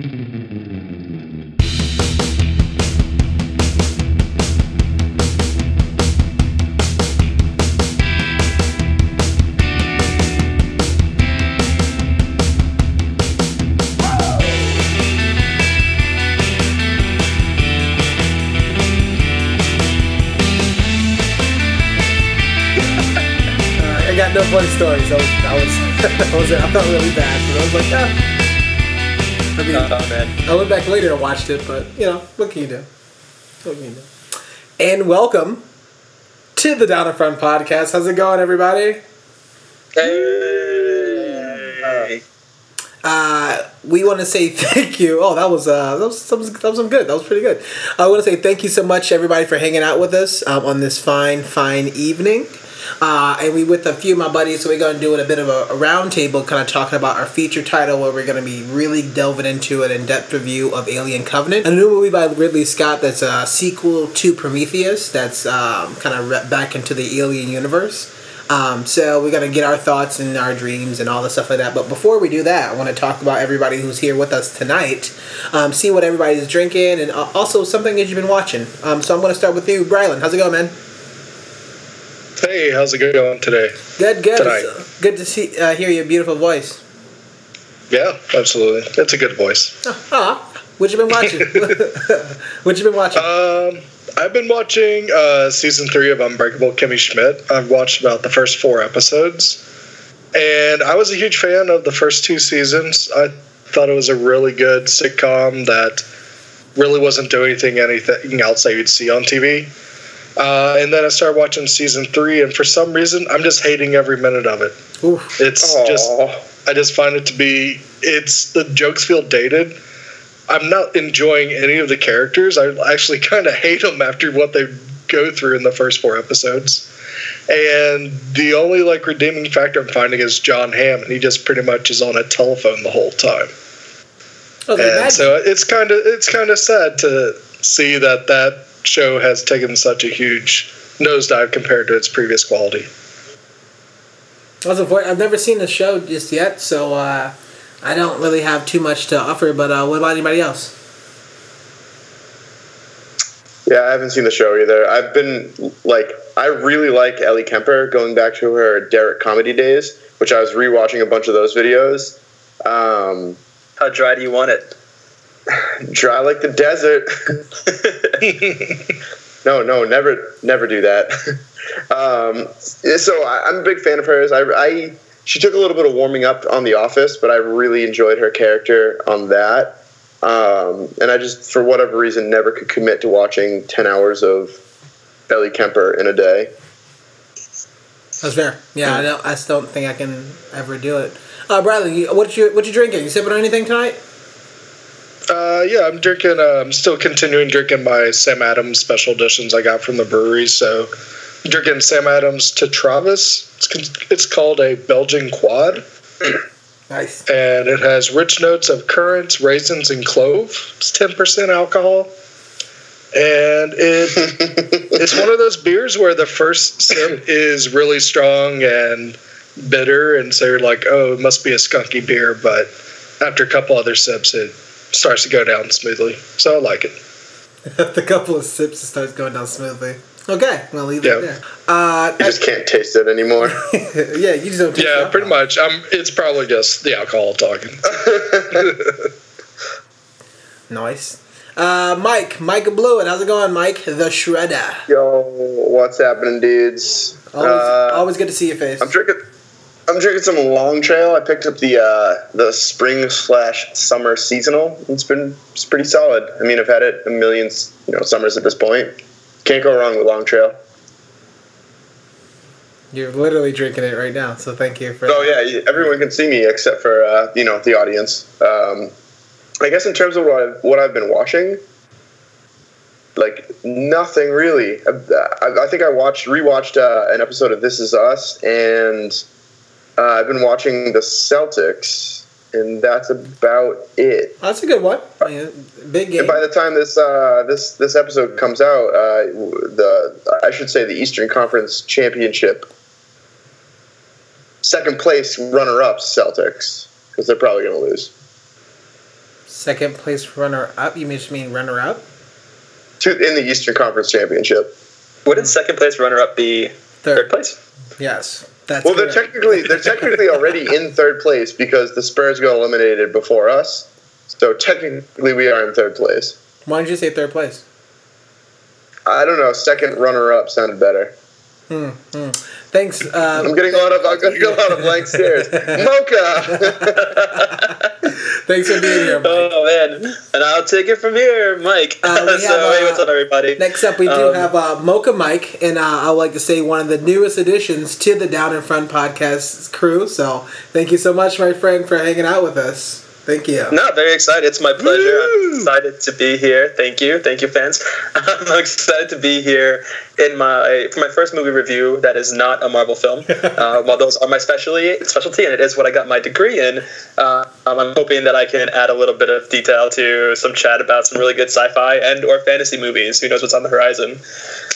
I got no funny stories. I was, I was, I was, I felt really bad, but I was like, ah. I mean, Oh man. I went back later and watched it, but you know, what can you do? What can you do? And welcome to the Down in Front podcast. How's it going, everybody? Hey. Uh, we want to say thank you. Oh, that was uh, that was, that was that was some good. That was pretty good. I want to say thank you so much, everybody, for hanging out with us um, on this fine, fine evening. Uh, and we with a few of my buddies, so we're to do it a bit of a, a round table, kind of talking about our feature title, where we're to be really delving into an in-depth review of Alien Covenant, a new movie by Ridley Scott that's a sequel to Prometheus, that's um, kind of re- back into the Alien universe. Um, so we're gonna get our thoughts and our dreams and all the stuff like that. But before we do that, I want to talk about everybody who's here with us tonight. Um, see what everybody's drinking and uh, also something that you've been watching. Um, so I'm gonna start with you, Brylan. How's it going, man? Hey, how's it going today? Good, good. Tonight. It's, good to see, uh, hear your beautiful voice. Yeah, absolutely. It's a good voice. Ah, what you been watching? what you been watching? Um, I've been watching uh, season three of Unbreakable Kimmy Schmidt. I've watched about the first four episodes, and I was a huge fan of the first two seasons. I thought it was a really good sitcom that really wasn't doing anything anything else that you'd see on TV. Uh, and then I started watching season three, and for some reason, I'm just hating every minute of it. Oof. It's just I just find it to be it's the jokes feel dated. I'm not enjoying any of the characters. I actually kind of hate them after what they go through in the first four episodes. And the only like redeeming factor I'm finding is John Hamm, and he just pretty much is on a telephone the whole time. Okay, And so it's kind of it's kind of sad to see that that show has taken such a huge nosedive compared to its previous quality. I was avoid- I've never seen the show just yet, so uh, I don't really have too much to offer. But uh, what about anybody else? Yeah, I haven't seen the show either. I've been like, I really like Ellie Kemper going back to her Derrick comedy days, which I was rewatching a bunch of those videos. Um, How dry do you want it? dry like the desert. no, no, never, never do that. um, so I, I'm a big fan of hers. I, I, she took a little bit of warming up on The Office, but I really enjoyed her character on that. Um, and I just, for whatever reason, never could commit to watching ten hours of Ellie Kemper in a day. That's fair. Yeah, I don't. I still don't think I can ever do it. Uh, Bradley, what you what you drinking? You sipping on anything tonight? Uh, yeah, I'm drinking. Uh, I'm still continuing drinking my Sam Adams special editions I got from the brewery. So, I'm drinking Sam Adams Tetravis. It's, con- it's called a Belgian Quad, Nice. and it has rich notes of currants, raisins, and clove. It's 10% alcohol, and it it's one of those beers where the first sip is really strong and bitter, and so you're like, oh, it must be a skunky beer. But after a couple other sips, it starts to go down smoothly. So I like it. After a couple of sips, it starts going down smoothly. Okay, we'll leave Yeah. it there. Uh, You just can't taste it anymore. yeah, you just don't. taste Yeah, pretty much. Um, it's probably just the alcohol talking. Nice. Uh, Mike, Mike Blewett, how's it going, Mike? The Shredder. Yo, what's happening, dudes? Always, Uh, always good to see your face. I'm drinking. I'm drinking some Long Trail. I picked up the uh, the spring slash summer seasonal. It's been it's pretty solid. I mean, I've had it a million you know summers at this point. Can't go wrong with Long Trail. You're literally drinking it right now, so thank you for. Oh yeah, everyone can see me except for uh, you know the audience. Um, I guess in terms of what I've, what I've been watching, like nothing really. I, I, I think I watched rewatched uh, an episode of This Is Us, and uh, I've been watching the Celtics, and that's about it. That's a good one. Big game. And by the time this uh, this this episode comes out, uh, the I should say the Eastern Conference Championship second place runner ups Celtics because they're probably going to lose. Second place runner up. You just mean runner up? To, in the Eastern Conference Championship. Wouldn't second place runner up be third place? Yes. That's Well, they're technically they're technically already in third place because the Spurs got eliminated before us. So technically, we are in third place. Why did you say third place? I don't know. Second runner-up sounded better. Hmm. hmm. Thanks. Uh, I'm getting a lot of I'm getting a lot of blank stares. Mocha. thanks for being here, Mike. Oh man, and I'll take it from here, Mike. Uh, so have, hey, uh, what's up, everybody? Next up, we do Um, have uh, Mocha Mike, and uh, I would like to say one of the newest additions to the Down in Front podcast crew. So thank you so much, my friend, for hanging out with us. Thank you. No, very excited. It's my pleasure. Woo! I'm excited to be here. Thank you, thank you, fans. I'm excited to be here in my for my first movie review that is not a Marvel film. uh, while those are my specialty, specialty, and it is what I got my degree in. Uh, I'm hoping that I can add a little bit of detail to some chat about some really good sci-fi and or fantasy movies. Who knows what's on the horizon?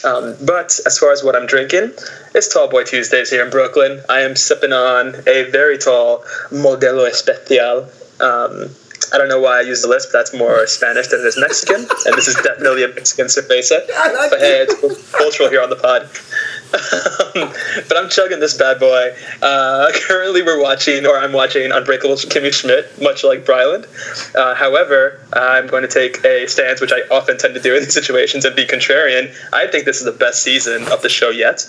Um, but as far as what I'm drinking, it's Tall Boy Tuesdays here in Brooklyn. I am sipping on a very tall Modelo Especial. Um, I don't know why I use the list, but that's more Spanish than it is Mexican, and this is definitely a Mexican cerveza. Like But hey, it's cultural here on the pod. Um, but I'm chugging this bad boy. Uh, currently, we're watching, or I'm watching, Unbreakable Kimmy Schmidt, much like Bryland. Uh, however, I'm going to take a stance, which I often tend to do in these situations, and be contrarian. I think this is the best season of the show yet.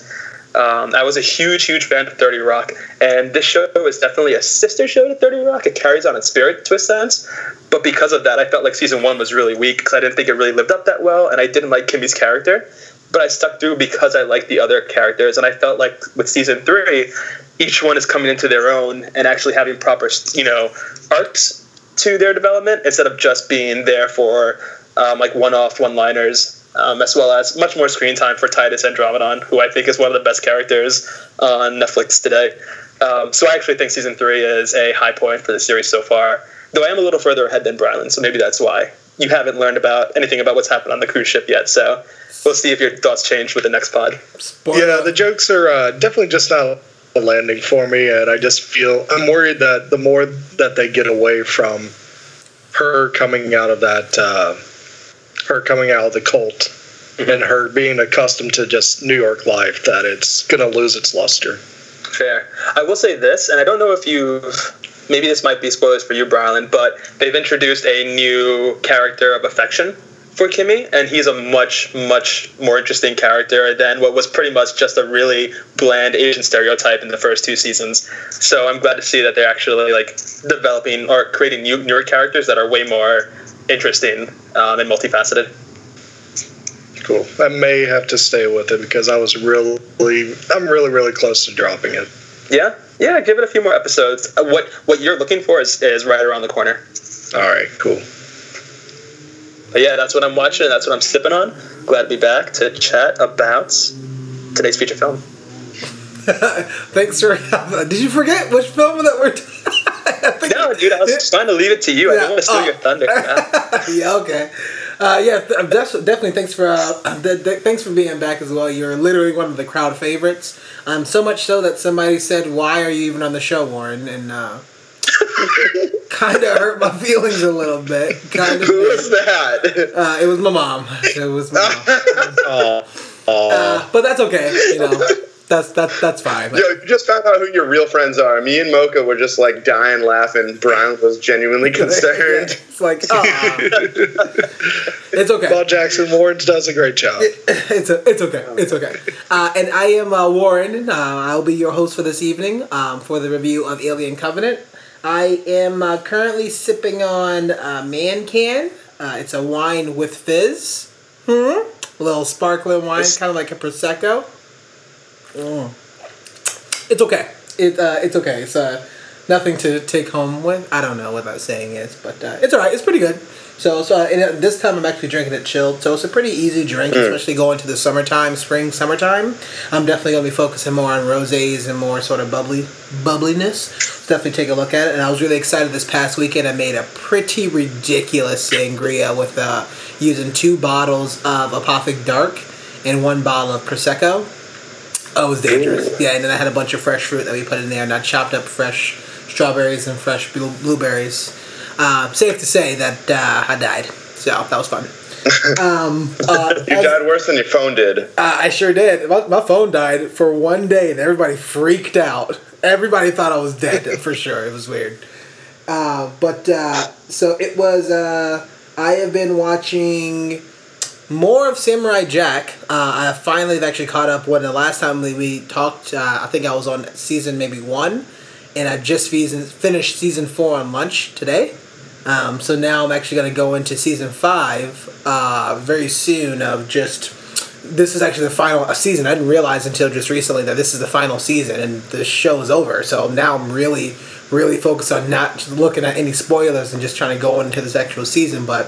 Um, I was a huge, huge fan of 30 Rock, and this show is definitely a sister show to 30 Rock. It carries on its spirit to a sense, but because of that, I felt like season one was really weak because I didn't think it really lived up that well, and I didn't like Kimmy's character. But I stuck through because I liked the other characters, and I felt like with season three, each one is coming into their own and actually having proper, you know, arcs to their development instead of just being there for um, like one-off one-liners um, as well as much more screen time for Titus Andromedon, who I think is one of the best characters on Netflix today. Um, so I actually think season three is a high point for the series so far. Though I am a little further ahead than Brylan, so maybe that's why you haven't learned about anything about what's happened on the cruise ship yet. So we'll see if your thoughts change with the next pod. Spoiler. Yeah, the jokes are uh, definitely just not a landing for me, and I just feel I'm worried that the more that they get away from her coming out of that, uh, her coming out of the cult, mm-hmm. and her being accustomed to just New York life, that it's gonna lose its luster. Fair. I will say this, and I don't know if you've. Maybe this might be spoilers for you, Brylan, but they've introduced a new character of affection for Kimmy, and he's a much, much more interesting character than what was pretty much just a really bland Asian stereotype in the first two seasons. So I'm glad to see that they're actually like developing or creating new, newer characters that are way more interesting um, and multifaceted. Cool. I may have to stay with it because I was really, I'm really, really close to dropping it. Yeah, yeah. Give it a few more episodes. Uh, what what you're looking for is, is right around the corner. All right, cool. But yeah, that's what I'm watching. That's what I'm sipping on. Glad to be back to chat about today's feature film. Thanks for. Did you forget which film that we're? I think- No, dude, I was just trying to leave it to you. I Yeah, didn't want to steal oh. your thunder. Yeah. yeah. Okay. Uh, yeah. Th- definitely. Thanks for. Uh, th- th- thanks for being back as well. You're literally one of the crowd favorites. Um, so much so that somebody said, "Why are you even on the show, Warren?" And uh, kind of hurt my feelings a little bit. Kind of. Who was that? Uh, it was my mom. It was my mom. Oh, Uh, but that's okay. You know, that's that's that's fine. Yo, you just found out who your real friends are. Me and Mocha were just like dying laughing. Brian was genuinely concerned. it's like, it's okay. Paul Jackson Warrens does a great job. it's a, it's okay. It's okay. Uh, and I am uh, Warren. Uh, I'll be your host for this evening um, for the review of Alien Covenant. I am uh, currently sipping on uh, Mancan. Uh, it's a wine with fizz. Hmm. A little sparkling wine, kind of like a prosecco. Mm. It's okay. It uh, it's okay. It's uh, nothing to take home with. I don't know what that saying is, but uh, it's alright. It's pretty good. So so uh, and, uh, this time I'm actually drinking it chilled. So it's a pretty easy drink, especially going to the summertime, spring, summertime. I'm definitely gonna be focusing more on rosés and more sort of bubbly bubbliness. Definitely take a look at it. And I was really excited this past weekend. I made a pretty ridiculous sangria with uh, using two bottles of Apothic Dark and one bottle of prosecco. Oh, it was dangerous. Yeah, and then I had a bunch of fresh fruit that we put in there, and I chopped up fresh strawberries and fresh blu- blueberries. Uh, safe to say that uh, I died. So that was fun. um, uh, You as- died worse than your phone did. uh, I sure did. My, my phone died for one day, and everybody freaked out. Everybody thought I was dead for sure. It was weird. Uh, but uh, so it was. Uh, I have been watching more of Samurai Jack. Uh, I finally have actually caught up. When the last time we, we talked, uh, I think I was on season maybe one, and I just season, finished season four on lunch today. Um, so now I'm actually going to go into season five uh, very soon. Of just this is actually the final season. I didn't realize until just recently that this is the final season and the show is over. So now I'm really, really focused on not looking at any spoilers and just trying to go into this actual season. But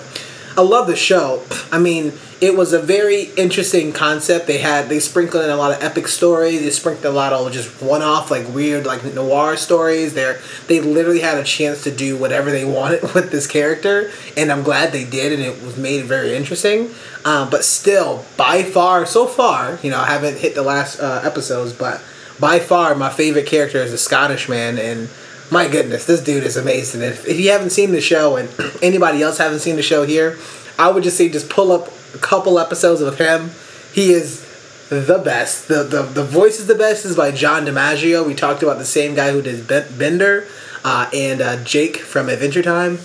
I love the show. I mean, it was a very interesting concept. They had they sprinkled in a lot of epic stories. They sprinkled a lot of just one-off like weird like noir stories. They they literally had a chance to do whatever they wanted with this character, and I'm glad they did, and it was made very interesting. Um, but still, by far, so far, you know, I haven't hit the last uh, episodes, but by far, my favorite character is the Scottish man, and my goodness, this dude is amazing. If, if you haven't seen the show and anybody else haven't seen the show here, I would just say just pull up a couple episodes of him. He is the best. The the, the voice is the best is by John DiMaggio. We talked about the same guy who did Bender uh, and uh, Jake from Adventure Time.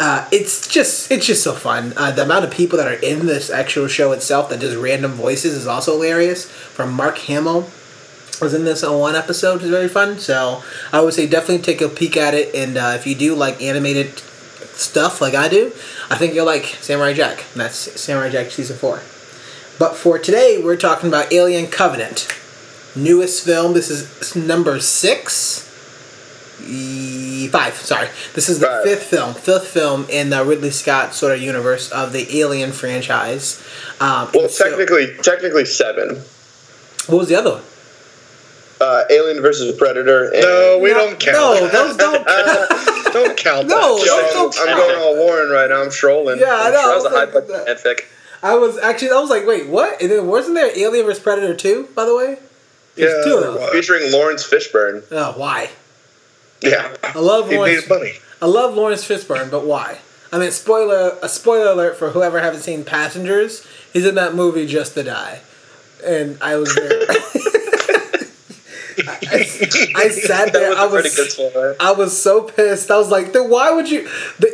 Uh, it's just it's just so fun. Uh, the amount of people that are in this actual show itself that does random voices is also hilarious. From Mark Hamill was in this on one episode, which is very fun. So I would say definitely take a peek at it. And uh, if you do like animated stuff like I do, I think you'll like Samurai Jack. And that's Samurai Jack season four. But for today, we're talking about Alien Covenant, newest film. This is number six. Five, sorry. This is the Five. fifth film, fifth film in the Ridley Scott sort of universe of the Alien franchise. Um, Well, and so- technically, technically seven. what was the other one? Uh, Alien versus Predator. And No, we No, don't count. No, those don't. don't count. No, that. don't- I'm, I'm going all Warren right now. I'm trolling. Yeah, I I'm know. That was a I high like, budget fanfic. I was actually, I was like, wait, what? And then wasn't there Alien vs Predator two? By the way, There's Yeah, two of there those. was. Featuring Laurence Fishburne. Oh, why? Yeah. I love He Laurence. needed money. I love Laurence Fishburne, but why? I mean, spoiler a spoiler alert for whoever haven't seen Passengers. He's in that movie just to die, and I was there. I, I, sat That there. was I was. I was so pissed. I was like, "Then why would you? The,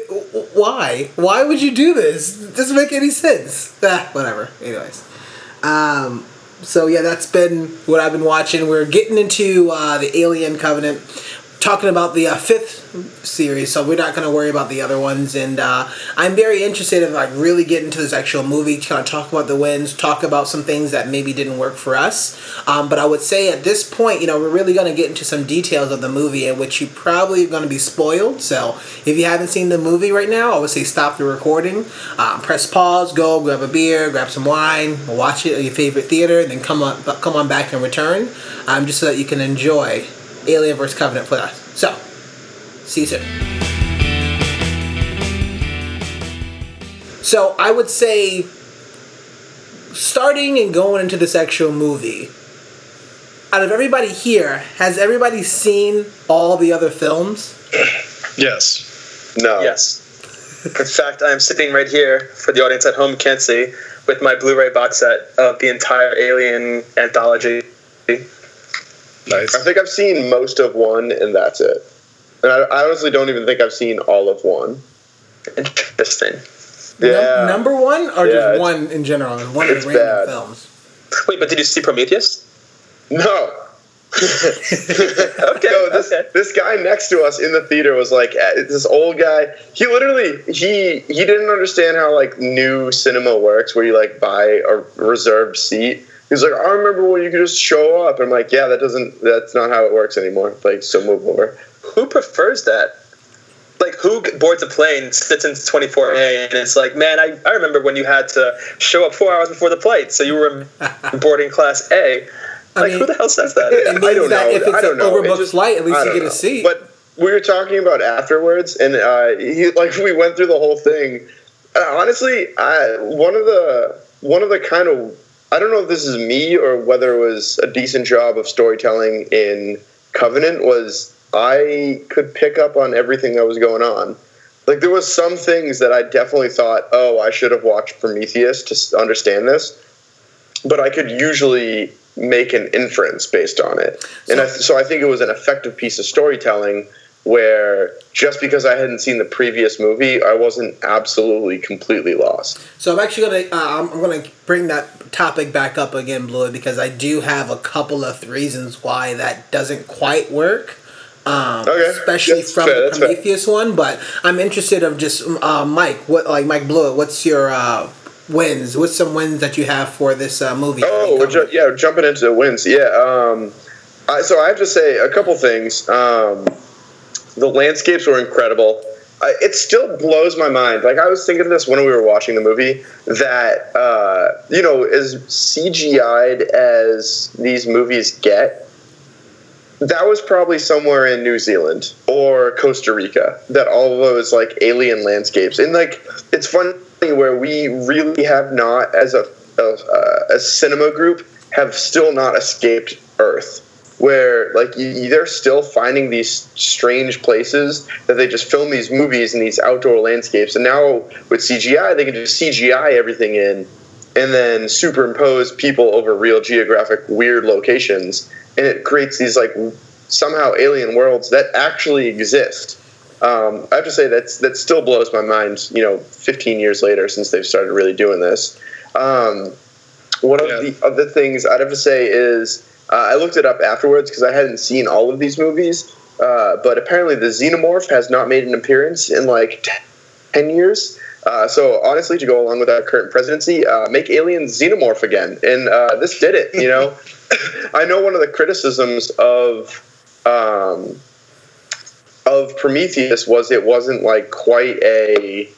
why? Why would you do this? It doesn't make any sense." Ah, whatever. Anyways, um, so yeah, that's been what I've been watching. We're getting into uh, the Alien Covenant, talking about the uh, fifth series. So we're not going to worry about the other ones. And uh, I'm very interested in like really getting into this actual movie, kind of talk about the wins, talk about some things that maybe didn't work for us. Um, but I would say at this point, you know, we're really going to get into some details of the movie in which you probably are going to be spoiled. So if you haven't seen the movie right now, I would say stop the recording, um, press pause, go grab a beer, grab some wine, watch it at your favorite theater, and then come on, come on back and return, um, just so that you can enjoy Alien vs Covenant with us. So, see you soon. So I would say, starting and going into this actual movie, out of everybody here, has everybody seen all the other films? Yes. No. Yes. In fact, I am sitting right here for the audience at home can't see with my Blu-ray box set of the entire Alien anthology. Nice. I think I've seen most of one, and that's it. And I, I honestly don't even think I've seen all of one. Interesting. Num- Yeah. number one, or Yeah, just one in general? One of it's random bad. films. Wait, but did you see Prometheus? No. Okay. No, this okay. this guy next to us in the theater was like eh, this old guy. He literally he he didn't understand how like new cinema works, where you like buy a reserved seat. He's like, I remember when you could just show up. I'm like, yeah, that doesn't that's not how it works anymore. Like, so move over. Who prefers that? Like, who boards a plane, sits in 24A, and it's like, man, I, I remember when you had to show up four hours before the flight, so you were in boarding class A. I Like, mean, who the hell says that? I don't that know. if it's I don't an know. It overbooked just- flight, at least you don't get a seat. But we were talking about afterwards, and uh, he like we went through the whole thing. Uh, honestly, I, one of the one of the kind of I don't know if this is me or whether it was a decent job of storytelling in Covenant was I could pick up on everything that was going on. like there was some things that I definitely thought, oh, I should have watched Prometheus to understand this, but I could usually make an inference based on it, and I, so I think it was an effective piece of storytelling where just because I hadn't seen the previous movie, I wasn't absolutely completely lost. So I'm actually gonna uh, I'm gonna bring that topic back up again, Blue, because I do have a couple of reasons why that doesn't quite work. Um, Okay. especially That's from fair, the that's fair. Prometheus one, but I'm interested of just uh, Mike. What like Mike Blue? What's your uh, wins? What's some wins that you have for this uh, movie? Oh, ju- yeah, jumping into the wins. Yeah. Um, I, so I have to say a couple things. Um, the landscapes were incredible. I, it still blows my mind. Like I was thinking this when we were watching the movie. That uh, you know, as CGI'd as these movies get, that was probably somewhere in New Zealand or Costa Rica. That all those like alien landscapes and like it's funny where we really have not as a a, a cinema group have still not escaped Earth. Where like you, they're still finding these strange places that they just film these movies in these outdoor landscapes, and now with CGI they can just CGI everything in, and then superimpose people over real geographic weird locations, and it creates these like somehow alien worlds that actually exist. Um, I have to say that's that still blows my mind. You know, 15 years later since they've started really doing this. Um, one of Yeah. the other things I'd have to say is uh, I looked it up afterwards because I hadn't seen all of these movies, uh, but apparently the xenomorph has not made an appearance in like 10 years. Uh, so honestly, to go along with our current presidency, uh, make aliens xenomorph again, and uh, this did it. You know, I know one of the criticisms of um, of Prometheus was it wasn't like quite a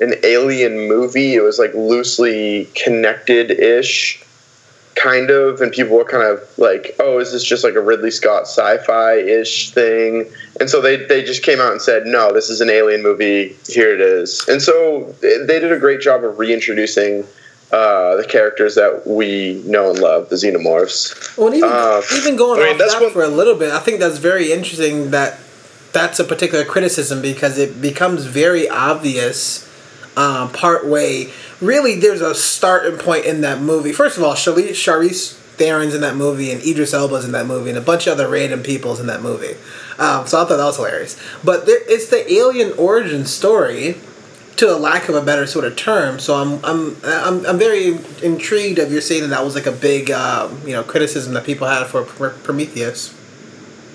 an alien movie. It was like loosely connected ish, kind of, and people were kind of like, "Oh, is this just like a Ridley Scott sci-fi ish thing?" And so they they just came out and said, "No, this is an alien movie. Here it is." And so they they did a great job of reintroducing. Uh, the characters that we know and love, the xenomorphs. Well, even Uh, even going I mean, off that's that what- for a little bit, I think that's very interesting. That that's a particular criticism because it becomes very obvious um, part way. Really, there's a starting point in that movie. First of all, Charlize, Charlize Theron's in that movie, and Idris Elba's in that movie, and a bunch of other random people's in that movie. Um, so I thought that was hilarious. But there, it's the alien origin story to a lack of a better sort of term. So I'm I'm I'm, I'm very intrigued of your saying that that was like a big um, you know criticism that people had for Pr- Prometheus.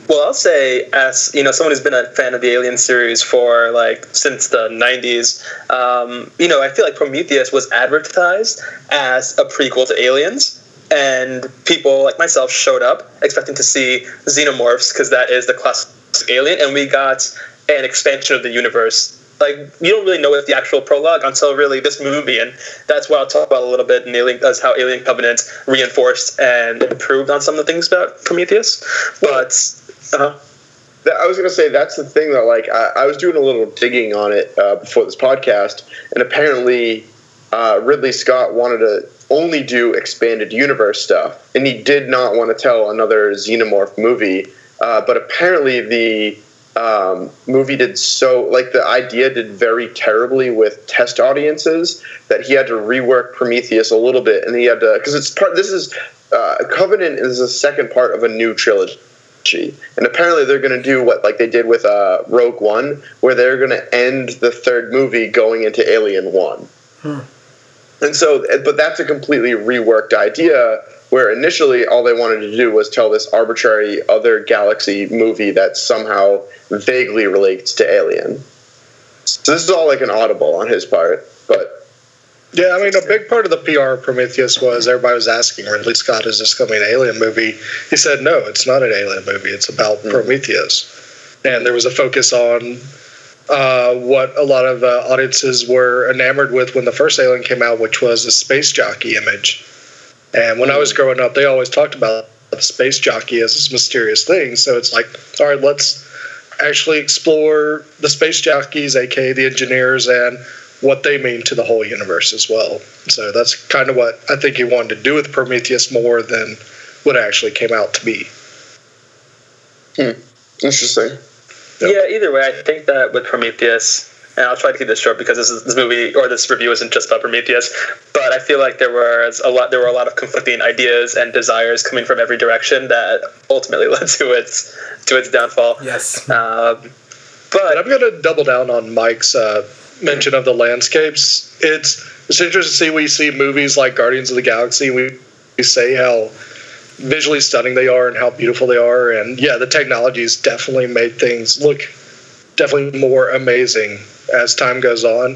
Well, I'll say, as you know, someone who's been a fan of the Alien series for like since the '90s, um, you know, I feel like Prometheus was advertised as a prequel to Aliens, and people like myself showed up expecting to see xenomorphs because that is the classic alien, and we got an expansion of the universe. Like you don't really know what the actual prologue until really this movie, and that's what I'll talk about a little bit in Alien, as how Alien Covenant reinforced and improved on some of the things about Prometheus. But uh That, I was going to say that's the thing that like I, I was doing a little digging on it uh, before this podcast, and apparently uh, Ridley Scott wanted to only do expanded universe stuff, and he did not want to tell another xenomorph movie. Uh, but apparently the um, movie did so like the idea did very terribly with test audiences that he had to rework Prometheus a little bit, and he had to because it's part. This is uh, Covenant is the second part of a new trilogy. And apparently they're going to do what like they did with uh, Rogue One, where they're going to end the third movie going into Alien One. And so, but that's a completely reworked idea. Where initially all they wanted to do was tell this arbitrary other galaxy movie that somehow vaguely relates to Alien. So this is all like an audible on his part, but Yeah, I mean, a big part of the PR of Prometheus was everybody was asking Ridley Scott, is this going to be an alien movie? He said, no, it's not an alien movie. It's about Prometheus. And there was a focus on uh, what a lot of uh, audiences were enamored with when the first Alien came out, which was the space jockey image. And when I was growing up, they always talked about the space jockey as this mysterious thing. So it's like, all right, let's actually explore the space jockeys, aka the engineers, and what they mean to the whole universe as well. So that's kind of what I think he wanted to do with Prometheus more than what it actually came out to be. Hmm. interesting. Yep. Yeah, either way, I think that with Prometheus, and I'll try to keep this short because this is, this movie or this review isn't just about Prometheus, but I feel like there was a lot there were a lot of conflicting ideas and desires coming from every direction that ultimately led to its to its downfall. Yes. Um, And but I'm going to double down on Mike's uh, mention of the landscapes. It's it's interesting to see we see movies like Guardians of the Galaxy. We we say how visually stunning they are and how beautiful they are, and yeah, the technology's definitely made things look definitely more amazing as time goes on.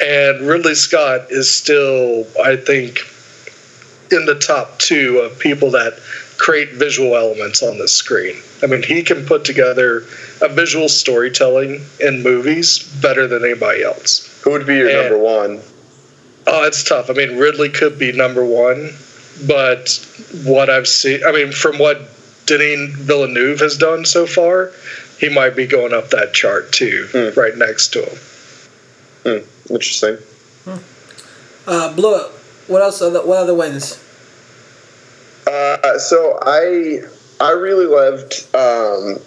And Ridley Scott is still, I think, in the top two of people that create visual elements on the screen. I mean, he can put together a visual storytelling in movies better than anybody else. Who would be your And- number one? Oh, it's tough. I mean, Ridley could be number one, but what I've seen, I mean, from what Denis Villeneuve has done so far, he might be going up that chart too, Hmm. right next to him. Hmm, interesting. Hmm. Uh, Blue. What else? Other, what other wins? Uh, so I I really loved um,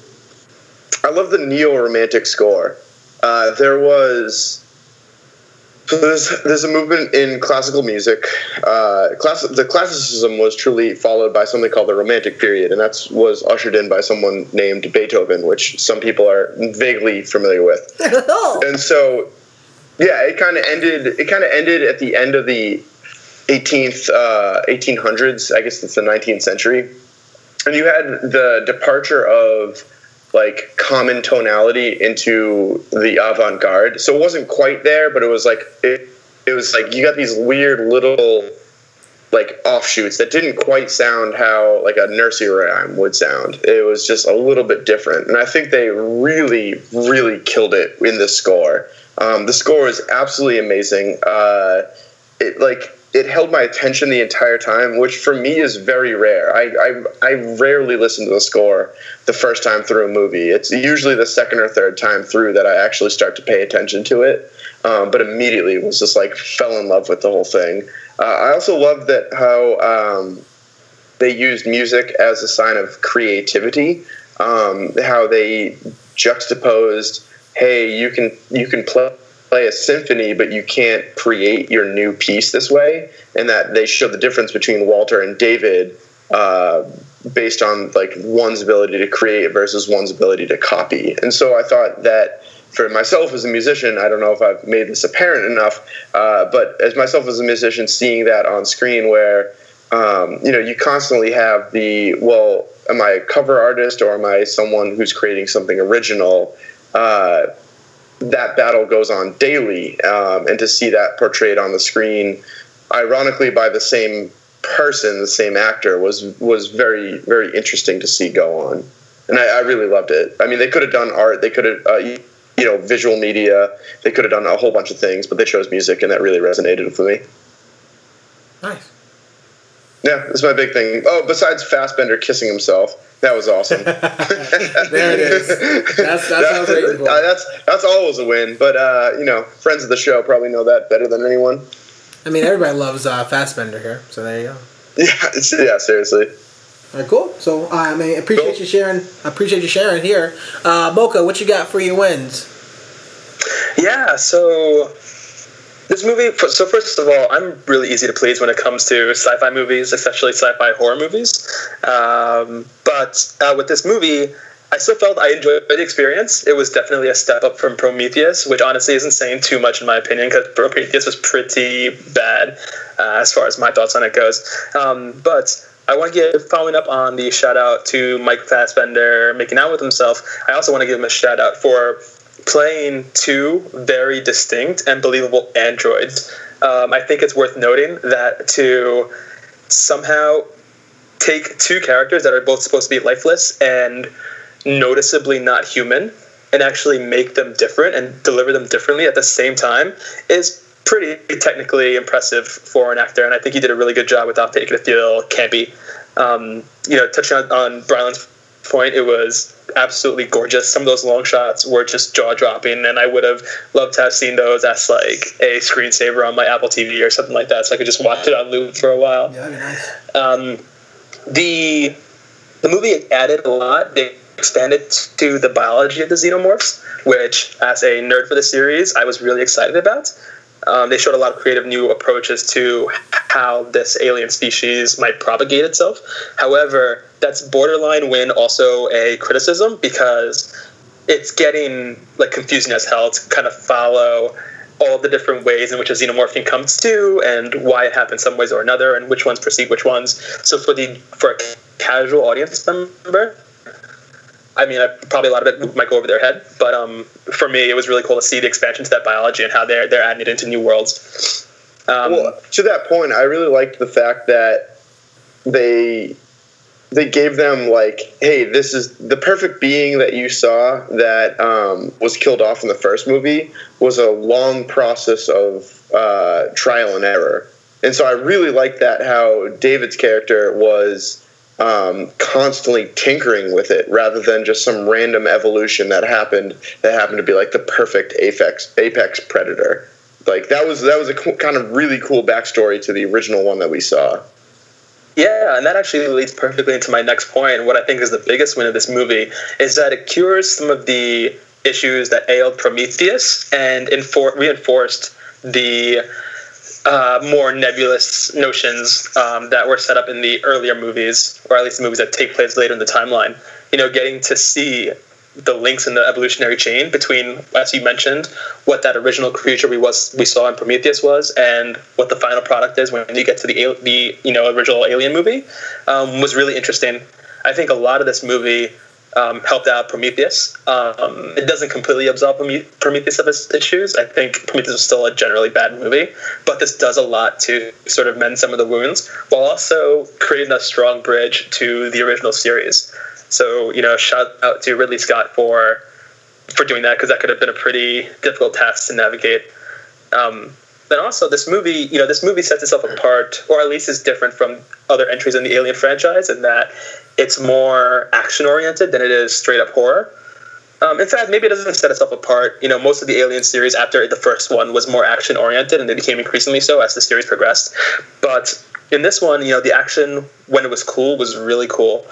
I love the neo romantic score. Uh, there was so there's there's a movement in classical music. Uh, class, the classicism was truly followed by something called the Romantic period, and that was ushered in by someone named Beethoven, which some people are vaguely familiar with. And so, yeah, it kind of ended. It kind of ended at the end of the 18th, uh, 1800s. I guess it's the 19th century, and you had the departure of like common tonality into the avant-garde. So it wasn't quite there, but it was like it. It was like you got these weird little like offshoots that didn't quite sound how like a nursery rhyme would sound. It was just a little bit different, and I think they really, really killed it in the score. Um, the score is absolutely amazing. Uh, it like it held my attention the entire time, which for me is very rare. I, I I rarely listen to the score the first time through a movie. It's usually the second or third time through that I actually start to pay attention to it. Um, but immediately was just like fell in love with the whole thing. Uh, I also love that how um, they used music as a sign of creativity. Um, how they juxtaposed, hey, you can you can play play a symphony, but you can't create your new piece this way, and that they show the difference between Walter and David uh, based on like one's ability to create versus one's ability to copy. And so I thought that for myself as a musician, I don't know if I've made this apparent enough, uh, but as myself as a musician, seeing that on screen where um, you know you constantly have the well, am I a cover artist or am I someone who's creating something original? Uh, that battle goes on daily, um, and to see that portrayed on the screen, ironically by the same person, the same actor, was was very very interesting to see go on, and I, I really loved it. I mean, they could have done art, they could have. Uh, you, you know, visual media. They could have done a whole bunch of things, but they chose music, and that really resonated with me. nice. Yeah, that's my big thing. Oh, besides Fassbender kissing himself, that was awesome. There it is. That's that's what I was waiting for. That's that's always a win. But uh, you know, friends of the show probably know that better than anyone. I mean, everybody loves uh, Fassbender here, so there you go. Yeah, it's, yeah, seriously. All right, cool. So uh, I mean, appreciate Cool. you sharing. Appreciate you sharing here. Uh, Mocha, what you got for your wins? Yeah, so this movie. So first of all, I'm really easy to please when it comes to sci-fi movies, especially sci-fi horror movies. Um, but uh, with this movie, I still felt I enjoyed the experience. It was definitely a step up from Prometheus, which honestly isn't saying too much in my opinion because Prometheus was pretty bad uh, as far as my thoughts on it goes. Um, but I want to give following up on the shout out to Mike Fassbender making out with himself. I also want to give him a shout out for playing two very distinct and believable androids. Um, I think it's worth noting that to somehow take two characters that are both supposed to be lifeless and noticeably not human and actually make them different and deliver them differently at the same time is pretty technically impressive for an actor. And I think he did a really good job without making it feel campy. Um, you know, touching on, on Brylan's point, it was absolutely gorgeous. Some of those long shots were just jaw dropping, and I would have loved to have seen those as like a screensaver on my Apple TV or something like that, so I could just watch it on loop for a while. Yeah, be nice. Um, the the movie added a lot. They expanded to the biology of the xenomorphs, which, as a nerd for the series, I was really excited about. Um, they showed a lot of creative new approaches to how this alien species might propagate itself. However, that's borderline win also a criticism because it's getting like confusing as hell to kind of follow all the different ways in which a xenomorphing comes to and why it happens some ways or another and which ones precede which ones. So for the for a casual audience member, I mean, I, probably a lot of it might go over their head, but um, for me, it was really cool to see the expansion to that biology and how they're they're adding it into new worlds. Um, well, to that point, I really liked the fact that they they gave them like, hey, this is the perfect being that you saw that um, was killed off in the first movie was a long process of uh, trial and error, and so I really liked that how David's character was um, constantly tinkering with it rather than just some random evolution that happened that happened to be like the perfect apex apex predator. Like that was that was a co- kind of really cool backstory to the original one that we saw. Yeah, and that actually leads perfectly into my next point. What I think is the biggest win of this movie is that it cures some of the issues that ailed Prometheus and infor- reinforced the uh, more nebulous notions um, that were set up in the earlier movies, or at least the movies that take place later in the timeline. You know, getting to see the links in the evolutionary chain between, as you mentioned, what that original creature we was we saw in Prometheus was, and what the final product is when you get to the the you know original Alien movie, um, was really interesting. I think a lot of this movie um, helped out Prometheus. Um, it doesn't completely absolve Prometheus of its issues. I think Prometheus is still a generally bad movie, but this does a lot to sort of mend some of the wounds while also creating a strong bridge to the original series. So you know, shout out to Ridley Scott for for doing that because that could have been a pretty difficult task to navigate. Um, then also this movie, you know, this movie sets itself apart, or at least is different from other entries in the Alien franchise, in that it's more action oriented than it is straight up horror. Um, in fact, maybe it doesn't set itself apart. You know, most of the Alien series after the first one was more action oriented, and they became increasingly so as the series progressed. But in this one, you know, the action when it was cool was really cool.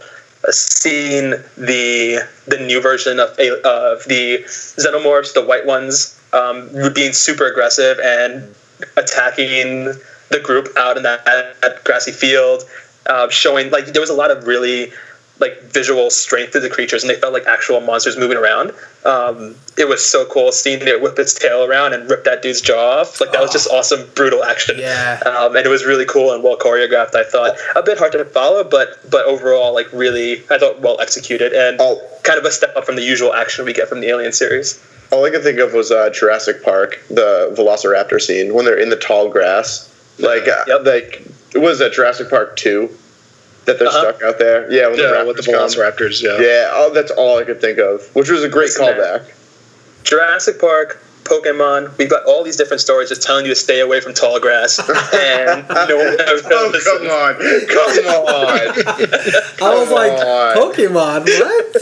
Uh, seeing the the new version of of the xenomorphs, the white ones, um, being super aggressive and attacking the group out in that, that grassy field, uh, showing like there was a lot of really like visual strength to the creatures, and they felt like actual monsters moving around. Um, it was so cool seeing it whip its tail around and rip that dude's jaw off. Like that oh. was just awesome, brutal action. Yeah, um, and it was really cool and well choreographed. I thought a bit hard to follow, but but overall, like really, I thought well executed and oh. kind of a step up from the usual action we get from the Alien series. All I could think of was uh, Jurassic Park, the Velociraptor scene when they're in the tall grass. Like, uh, yep. like it was at Jurassic Park two that they're uh-huh. stuck out there. Yeah, when yeah, the with the Velociraptors. Yeah, yeah. Oh, that's all I could think of, which was a great Listen, callback. Man. Jurassic Park, Pokemon. We've got all these different stories just telling you to stay away from tall grass. And no one ever oh, come on, come on. I was like, Pokemon, what?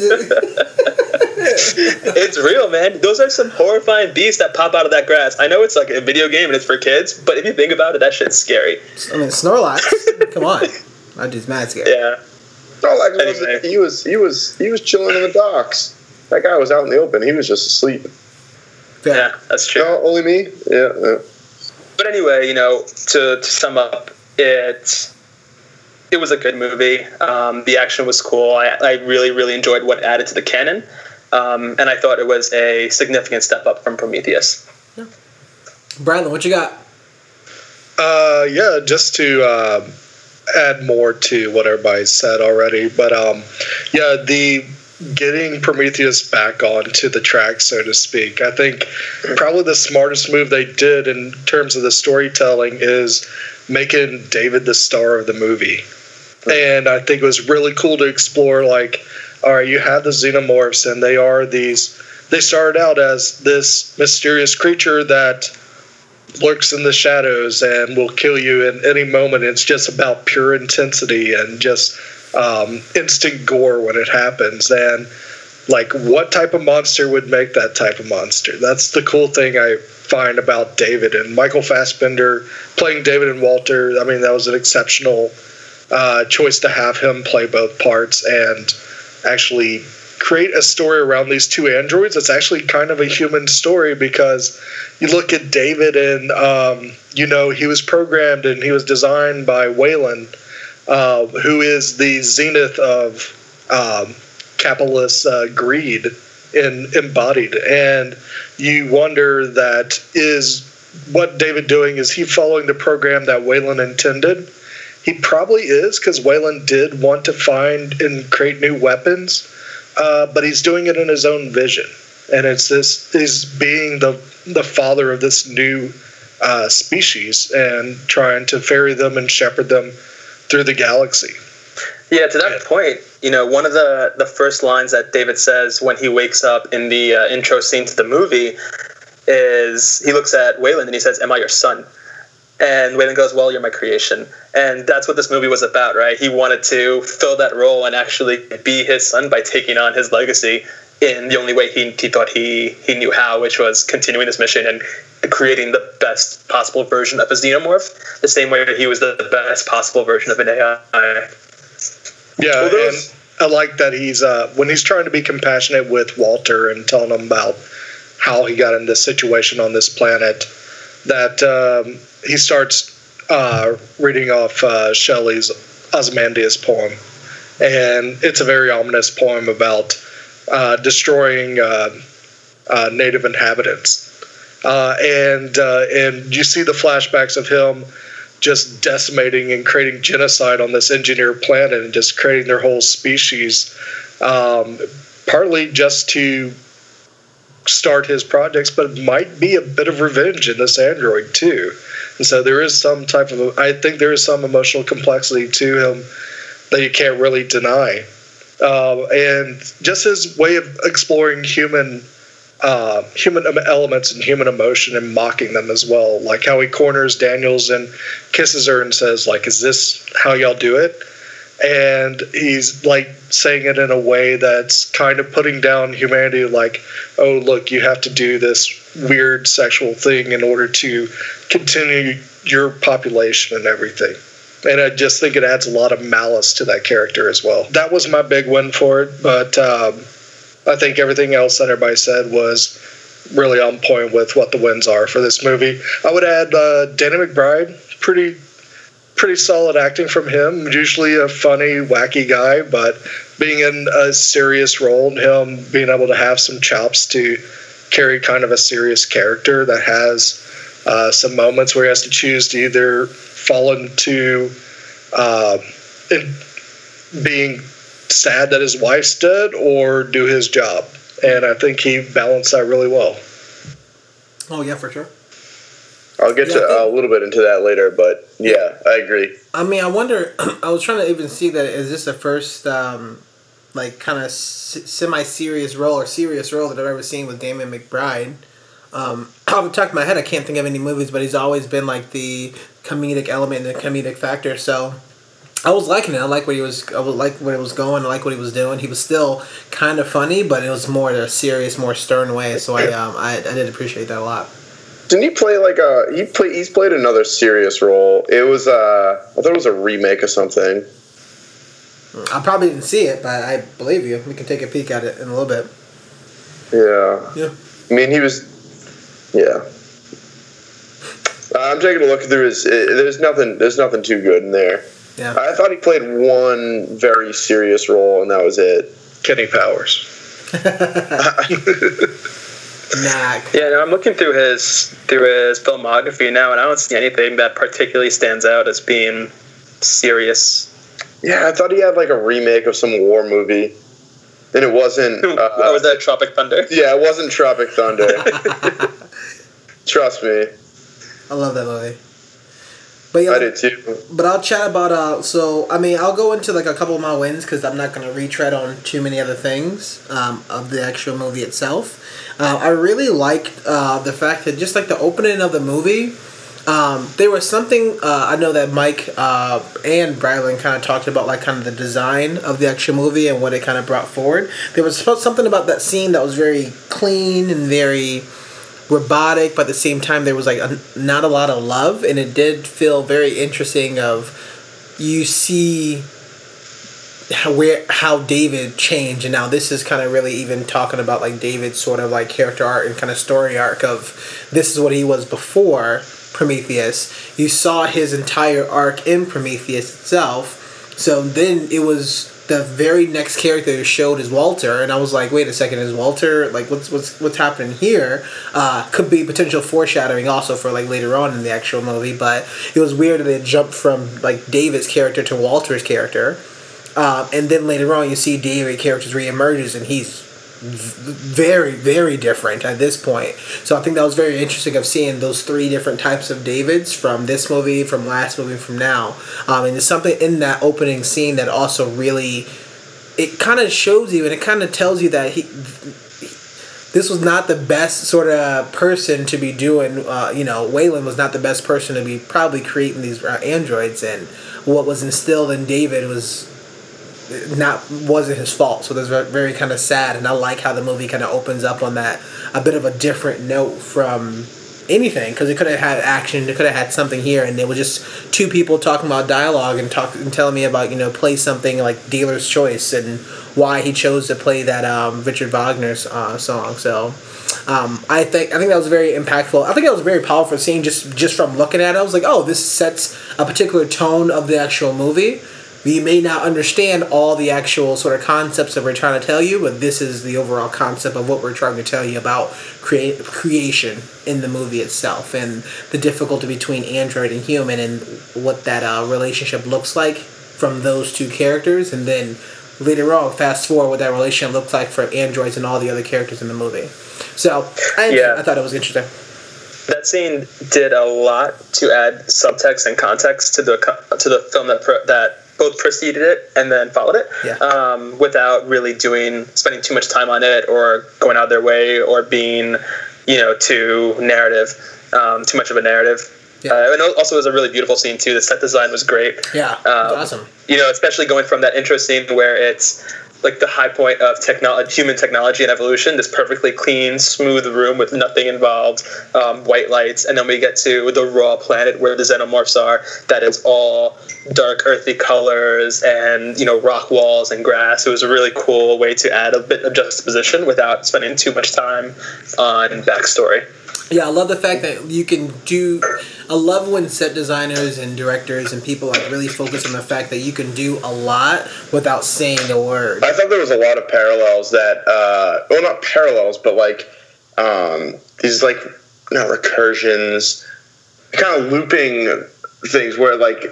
it's real, man. Those are some horrifying beasts that pop out of that grass. I know it's like a video game and it's for kids, but if you think about it, that shit's scary. I mean, Snorlax. come on. that dude's mad scared. Yeah. No, like anyway. he was he was he was chilling in the docks. That guy was out in the open. He was just asleep. Yeah, yeah that's true. No, only me. Yeah, yeah. But anyway, you know, to, to sum up, it it was a good movie. Um, the action was cool. I, I really really enjoyed what added to the canon, um, and I thought it was a significant step up from Prometheus. Yeah. Brandon, what you got? Uh, yeah, just to. Uh, add more to what everybody said already. But um, yeah, the getting Prometheus back onto the track, so to speak, I think probably the smartest move they did in terms of the storytelling is making David the star of the movie. And I think it was really cool to explore, like, all right, you have the xenomorphs, and they are these. They started out as this mysterious creature that lurks in the shadows and will kill you in any moment. It's just about pure intensity and just um, instant gore when it happens. And like, what type of monster would make that type of monster? That's the cool thing I find about David and Michael Fassbender playing David and Walter. I mean, that was an exceptional uh, choice to have him play both parts and actually create a story around these two androids it's actually kind of a human story because you look at david and um, you know he was programmed and he was designed by Weyland uh, who is the zenith of um, capitalist uh, greed in, embodied. And you wonder that is what david doing is he following the program that Weyland intended? He probably is because Weyland did want to find and create new weapons, uh, but he's doing it in his own vision, and it's this he's being the the father of this new uh, species and trying to ferry them and shepherd them through the galaxy. Yeah, to that yeah. point, you know, one of the the first lines that David says when he wakes up in the uh, intro scene to the movie is he looks at Weyland and he says, "Am I your son?" And Weyland goes, Well, you're my creation. And that's what this movie was about, right? He wanted to fill that role and actually be his son by taking on his legacy in the only way he, he thought he, he knew how, which was continuing this mission and creating the best possible version of a xenomorph, the same way that he was the best possible version of an AI. Yeah, well, and I like that he's, uh, when he's trying to be compassionate with Walter and telling him about how he got in this situation on this planet, that. Um, he starts uh, reading off uh, Shelley's Ozymandias poem, and it's a very ominous poem about uh, destroying uh, uh, native inhabitants, uh, and and you see the flashbacks of him just decimating and creating genocide on this engineered planet and just creating their whole species, um, partly just to start his projects, but it might be a bit of revenge in this android too. And so there is some type of, I think there is some emotional complexity to him that you can't really deny. Uh, and just his way of exploring human uh, human elements and human emotion and mocking them as well, like how he corners Daniels and kisses her and says, like, "Is this how y'all do it?" And he's like saying it in a way that's kind of putting down humanity, like, "Oh, look, you have to do this weird sexual thing in order to continue your population and everything. And I just think it adds a lot of malice to that character as well. That was my big win for it, but um, I think everything else that everybody said was really on point with what the wins are for this movie. I would add uh, Danny McBride, pretty pretty solid acting from him. Usually a funny, wacky guy, but being in a serious role and him being able to have some chops to carry kind of a serious character that has uh, some moments where he has to choose to either fall to uh, in being sad that his wife's dead or do his job. And I think he balanced that really well. Oh, yeah, for sure. I'll get yeah, to think, a little bit into that later, but yeah, I agree. I mean, I wonder. I was trying to even see that is this the first um, like kind of semi-serious role or serious role that I've ever seen with Damon McBride. Um, off the top of my head, I can't think of any movies, but he's always been like the comedic element and the comedic factor. So I was liking it. I like what he was. I was like where it was going. I like what he was doing. He was still kind of funny, but it was more in a serious, more stern way. So I, um, I, I did appreciate that a lot. Didn't he play like a he play he's played another serious role? It was uh I thought it was a remake of something. I probably didn't see it, but I believe you. We can take a peek at it in a little bit. Yeah. Yeah. I mean, he was. Yeah. I'm taking a look through his. There's nothing. There's nothing too good in there. Yeah. I thought he played one very serious role, and that was it. Kenny Powers. nah. Yeah, no, I'm looking through his through his filmography now, and I don't see anything that particularly stands out as being serious yeah, I thought he had like a remake of some war movie, and it wasn't. Uh, oh, was that Tropic Thunder? Yeah, it wasn't Tropic Thunder. Trust me. I love that movie. But yeah, I did too. But I'll chat about uh. So I mean, I'll go into like a couple of my wins because I'm not gonna retread on too many other things um, of the actual movie itself. Uh, I really liked uh, the fact that just like the opening of the movie um, there was something uh, I know that Mike uh, and Brylan kind of talked about, like kind of the design of the actual movie and what it kind of brought forward. There was something about that scene that was very clean and very robotic, but at the same time there was like a, not a lot of love, and it did feel very interesting. Of you see how, where how David changed, and now this is kind of really even talking about like David's sort of like character arc and kind of story arc of this is what he was before Prometheus. You saw his entire arc in Prometheus itself. So then it was the very next character showed is Walter, and I was like, wait a second, is Walter like what's what's what's happening here? Uh, could be potential foreshadowing also for like later on in the actual movie, but it was weird that they jumped from like David's character to Walter's character, um, and then later on you see David characters reemerges and he's very very different at this point. So i think that was very interesting of seeing those three different types of davids from this movie from last movie from now. Um, and there's something in that opening scene that also really it kind of shows you and it kind of tells you that he this was not the best sort of person to be doing uh, you know weyland was not the best person to be probably creating these uh, androids and what was instilled in david was not wasn't his fault. So that's very, kind of sad, and I like how the movie kind of opens up on that a bit of a different note from anything because it could have had action, it could have had something here, and it was just two people talking about dialogue and talk and telling me about you know play something like Dealer's Choice and why he chose to play that um, Richard Wagner's uh, song. So. Um, I think I think that was very impactful. I think that was very powerful scene just just from looking at it. I was like, oh, this sets a particular tone of the actual movie you may not understand all the actual sort of concepts that we're trying to tell you, but this is the overall concept of what we're trying to tell you about create, creation in the movie itself and the difficulty between android and human and what that uh, relationship looks like from those two characters. And then later on, fast forward what that relationship looks like for androids and all the other characters in the movie. So I, yeah. I thought it was interesting that scene did a lot to add subtext and context to the to the film that that both preceded it and then followed it yeah. um, without really doing spending too much time on it or going out of their way or being you know too narrative um, too much of a narrative. Yeah. Uh, and also it was a really beautiful scene too. The set design was great. Yeah. Um, awesome. you know especially going from that intro scene where it's like the high point of technology, human technology and evolution. This perfectly clean, smooth room with nothing involved, um, white lights, and then we get to the raw planet where the xenomorphs are. That is all dark, earthy colors and you know rock walls and grass. It was a really cool way to add a bit of juxtaposition without spending too much time on backstory. Yeah, I love the fact that you can do. I love when set designers and directors and people like really focus on the fact that you can do a lot without saying a word. I thought there was a lot of parallels that, uh, well, not parallels, but like um, these like not recursions, kind of looping things where like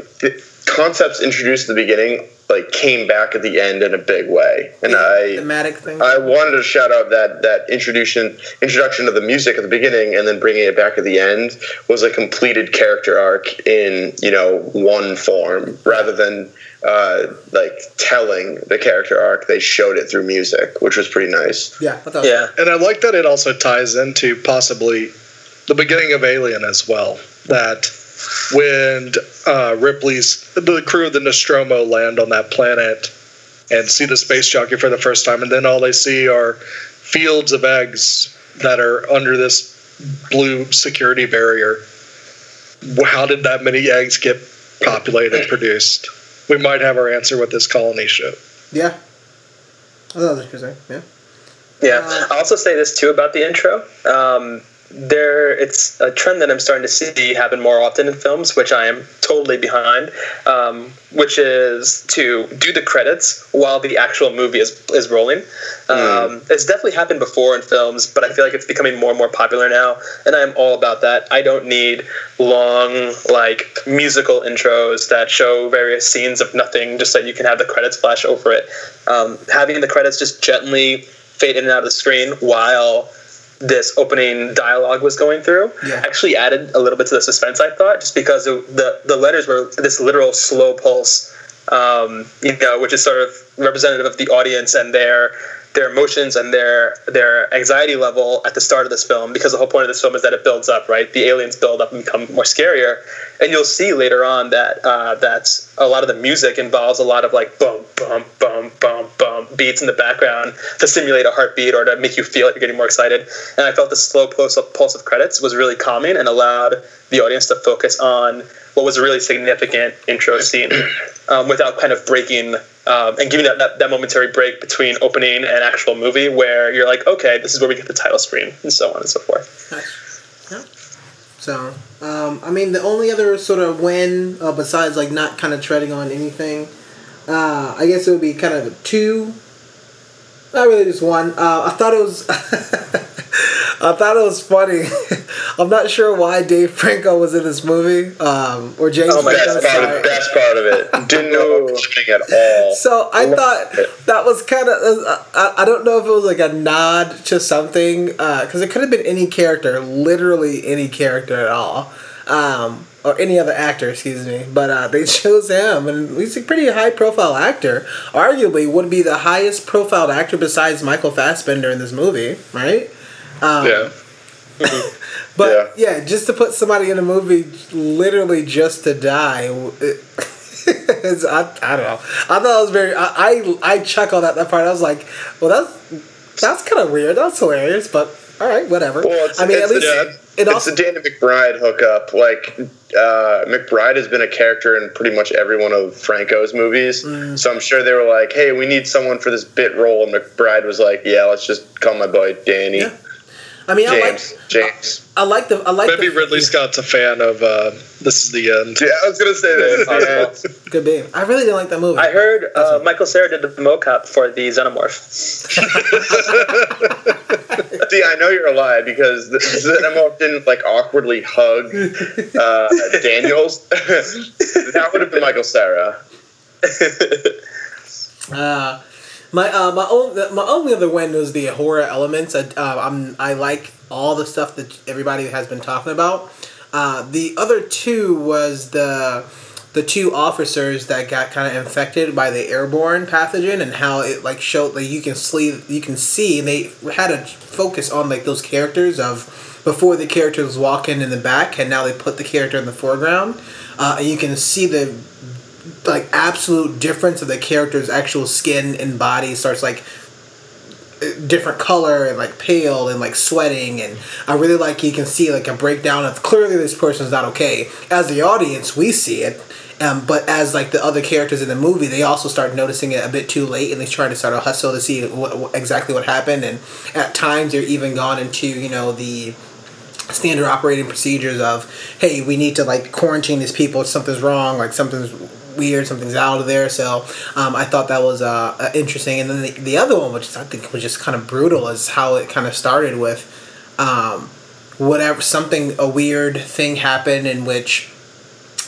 concepts introduced at the beginning like came back at the end in a big way. And I thematic thing. I wanted to shout out that that introduction introduction of the music at the beginning and then bringing it back at the end was a completed character arc in you know one form rather than uh, like telling the character arc. They showed it through music, which was pretty nice. Yeah, yeah. And I like that it also ties into possibly the beginning of Alien as well. That when uh, Ripley's the crew of the Nostromo land on that planet and see the space jockey for the first time, and then all they see are fields of eggs that are under this blue security barrier. How did that many eggs get populated, produced? We might have our answer with this colony ship. Yeah. Oh, that was interesting. Yeah. Yeah. Uh, I'll also say this too about the intro. Um, there it's a trend that I'm starting to see happen more often in films, which I am totally behind, um, which is to do the credits while the actual movie is is rolling. Mm. Um, it's definitely happened before in films, but I feel like it's becoming more and more popular now, and I'm all about that. I don't need long like musical intros that show various scenes of nothing, just so you can have the credits flash over it. Um, having the credits just gently fade in and out of the screen while this opening dialogue was going through yeah. actually added a little bit to the suspense I thought just because the the letters were this literal slow pulse um, you know which is sort of representative of the audience and their their emotions and their their anxiety level at the start of this film because the whole point of this film is that it builds up right the aliens build up and become more scarier and you'll see later on that uh, that a lot of the music involves a lot of like boom boom boom boom boom beats in the background to simulate a heartbeat or to make you feel like you're getting more excited and I felt the slow pulse of, pulse of credits was really calming and allowed the audience to focus on what was a really significant intro scene um, without kind of breaking um, and giving that, that, that momentary break between opening and actual movie where you're like, okay, this is where we get the title screen, and so on and so forth. Nice. Yeah. So, um, I mean, the only other sort of win, uh, besides like not kind of treading on anything, uh, I guess it would be kind of a two. Not really just one. Uh, I thought it was. I thought it was funny. I'm not sure why Dave Franco was in this movie, um, or James. Oh my Franco, best part, of, sorry. best part of it. Didn't know what was happening at all. So I Loved thought it. that was kind of. I, I don't know if it was like a nod to something, because it could have been any character, literally any character at all, um, or any other actor, excuse me. But uh, they chose him, and he's a pretty high profile actor. Arguably, would be the highest profile actor besides Michael Fassbender in this movie, right? Um, Yeah. But yeah. just to put somebody in a movie literally just to die. it- it's, I, I don't know. I thought it was very. I I, I chuckled at that part. I was like, well, that's that's kind of weird. That's hilarious. But all right, whatever. Well, it's, I mean, it's at least the, it it's also. the Danny McBride hookup. Like uh, McBride has been a character in pretty much every one of Franco's movies, Mm. so I'm sure they were like, "Hey, we need someone for this bit role," and McBride was like, "Yeah, let's just call my boy Danny." Yeah. I mean, I like James, James. I like the I like Maybe the, Ridley Scott's a fan of uh, This Is the End. Yeah, I was gonna say that. yeah. Could be. I really didn't like that movie. I heard uh, Michael Cera did the mocap for the Xenomorph. See, I know you're a lie because the Xenomorph didn't like awkwardly hug uh, Daniels. that would have been Michael Cera. Uh, my uh, my only my only other win was the horror elements. I, uh, I'm I like all the stuff that everybody has been talking about. Uh, the other two was the the two officers that got kind of infected by the airborne pathogen and how it like showed like you can see you can see and they had a focus on like those characters of before the character was walking in the back and now they put the character in the foreground uh, and you can see the like absolute difference of the character's actual skin and body starts like different color and like pale and like sweating and I really like you can see like a breakdown of clearly this person's not okay. As the audience, we see it. Um, but as like the other characters in the movie, they also start noticing it a bit too late, and they try to start a hustle to see what, what exactly what happened. And at times, they're even gone into you know the standard operating procedures of hey we need to like quarantine these people something's wrong like something's weird something's out of there. So um, i thought that was uh, uh, interesting. And then the, the other one which i think was just kind of brutal is how it kind of started with um, whatever something a weird thing happened in which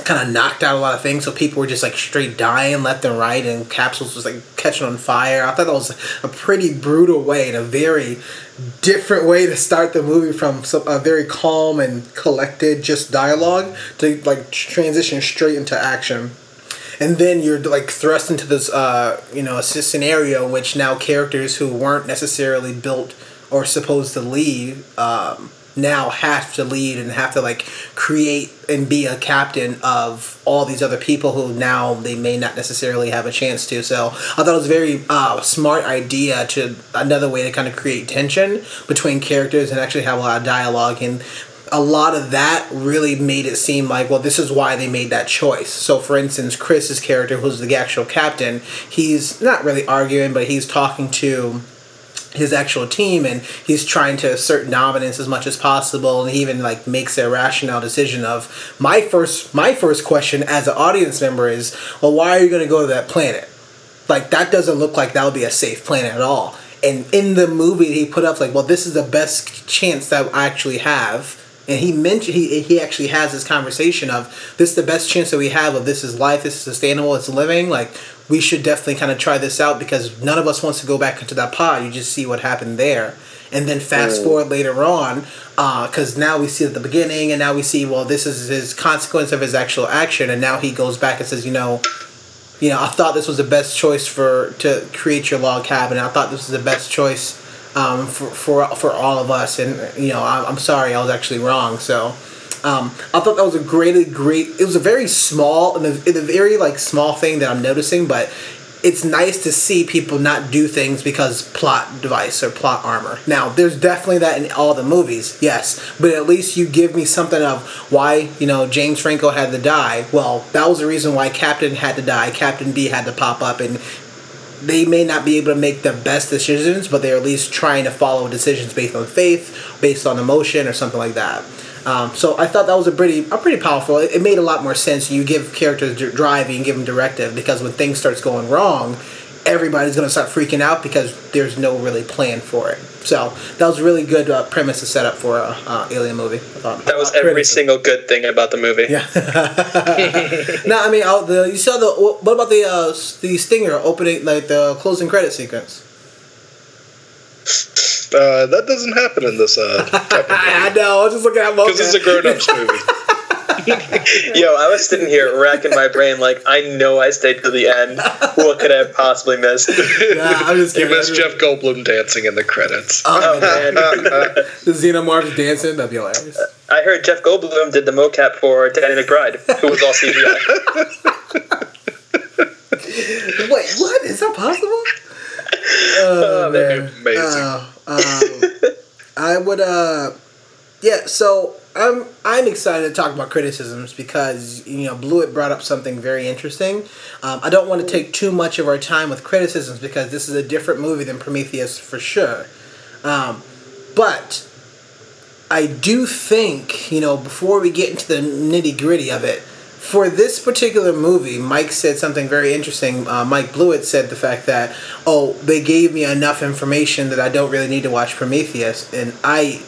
kind of knocked out a lot of things. So people were just like straight dying left and right and capsules was like catching on fire. I thought that was a pretty brutal way and a very different way to start the movie from some, a very calm and collected just dialogue to like transition straight into action and then you're like thrust into this uh, you know scenario which now characters who weren't necessarily built or supposed to lead um, now have to lead and have to like create and be a captain of all these other people who now they may not necessarily have a chance to. So i thought it was a very uh, smart idea to another way to kind of create tension between characters and actually have a lot of dialogue and a lot of that really made it seem like well this is why they made that choice. So for instance chris's character who's the actual captain he's not really arguing but he's talking to his actual team and he's trying to assert dominance as much as possible and he even like makes a rational decision of my first my first question as an audience member is well why are you going to go to that planet? Like that doesn't look like that would be a safe planet at all. And in the movie he put up like well this is the best chance that i actually have and he mentioned he, he actually has this conversation of this is the best chance that we have of this is life this is sustainable it's living like we should definitely kind of try this out because none of us wants to go back into that pod you just see what happened there. And then fast forward later on uh, because now we see at the beginning and now we see well this is his consequence of his actual action. And now he goes back and says you know you know, I thought this was the best choice for to create your log cabin. I thought this was the best choice um, for, for for all of us. And you know, I'm, I'm sorry, I was actually wrong. So um, I thought that was a great, great. It was a very small and a, a very like small thing that I'm noticing, but it's nice to see people not do things because plot device or plot armor. Now, there's definitely that in all the movies, yes, but at least you give me something of why, you know, James Franco had to die. Well, that was the reason why Captain had to die. Captain B had to pop up and they may not be able to make the best decisions, but they're at least trying to follow decisions based on faith, based on emotion, or something like that. Um, so I thought that was a pretty, a pretty powerful. It, it made a lot more sense. You give characters dr- drive and you give them directive because when things starts going wrong, everybody's gonna start freaking out because there's no really plan for it. So that was a really good uh, premise to set up for a uh, alien movie. I thought. That was every critical. single good thing about the movie. Yeah. no, I mean, i the you saw the what about the uh, the stinger opening like the closing credit sequence? Uh, that doesn't happen in this uh, type of I know. I was just looking at Because it's a grown-ups movie. Yo, I was sitting here racking my brain like I know I stayed to the end. What could I have possibly missed? Yeah, I'm just You missed Jeff Goldblum dancing in the credits. Oh, man. the Xenomorphs dancing. That'd be hilarious. I heard Jeff Goldblum did the mocap for Danny McBride, who was all CGI. Wait, what? Is that possible? Oh, man. Amazing. Uh, um, I would uh yeah, so I'm I'm excited to talk about criticisms because you know Blewett brought up something very interesting. Um, I don't want to take too much of our time with criticisms because this is a different movie than Prometheus for sure. Um, but I do think you know before we get into the nitty gritty of it, for this particular movie, Mike said something very interesting. Uh, Mike Blewett said the fact that, oh, they gave me enough information that I don't really need to watch Prometheus, and I,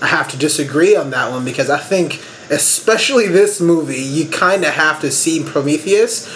I have to disagree on that one because I think, especially this movie, you kind of have to see Prometheus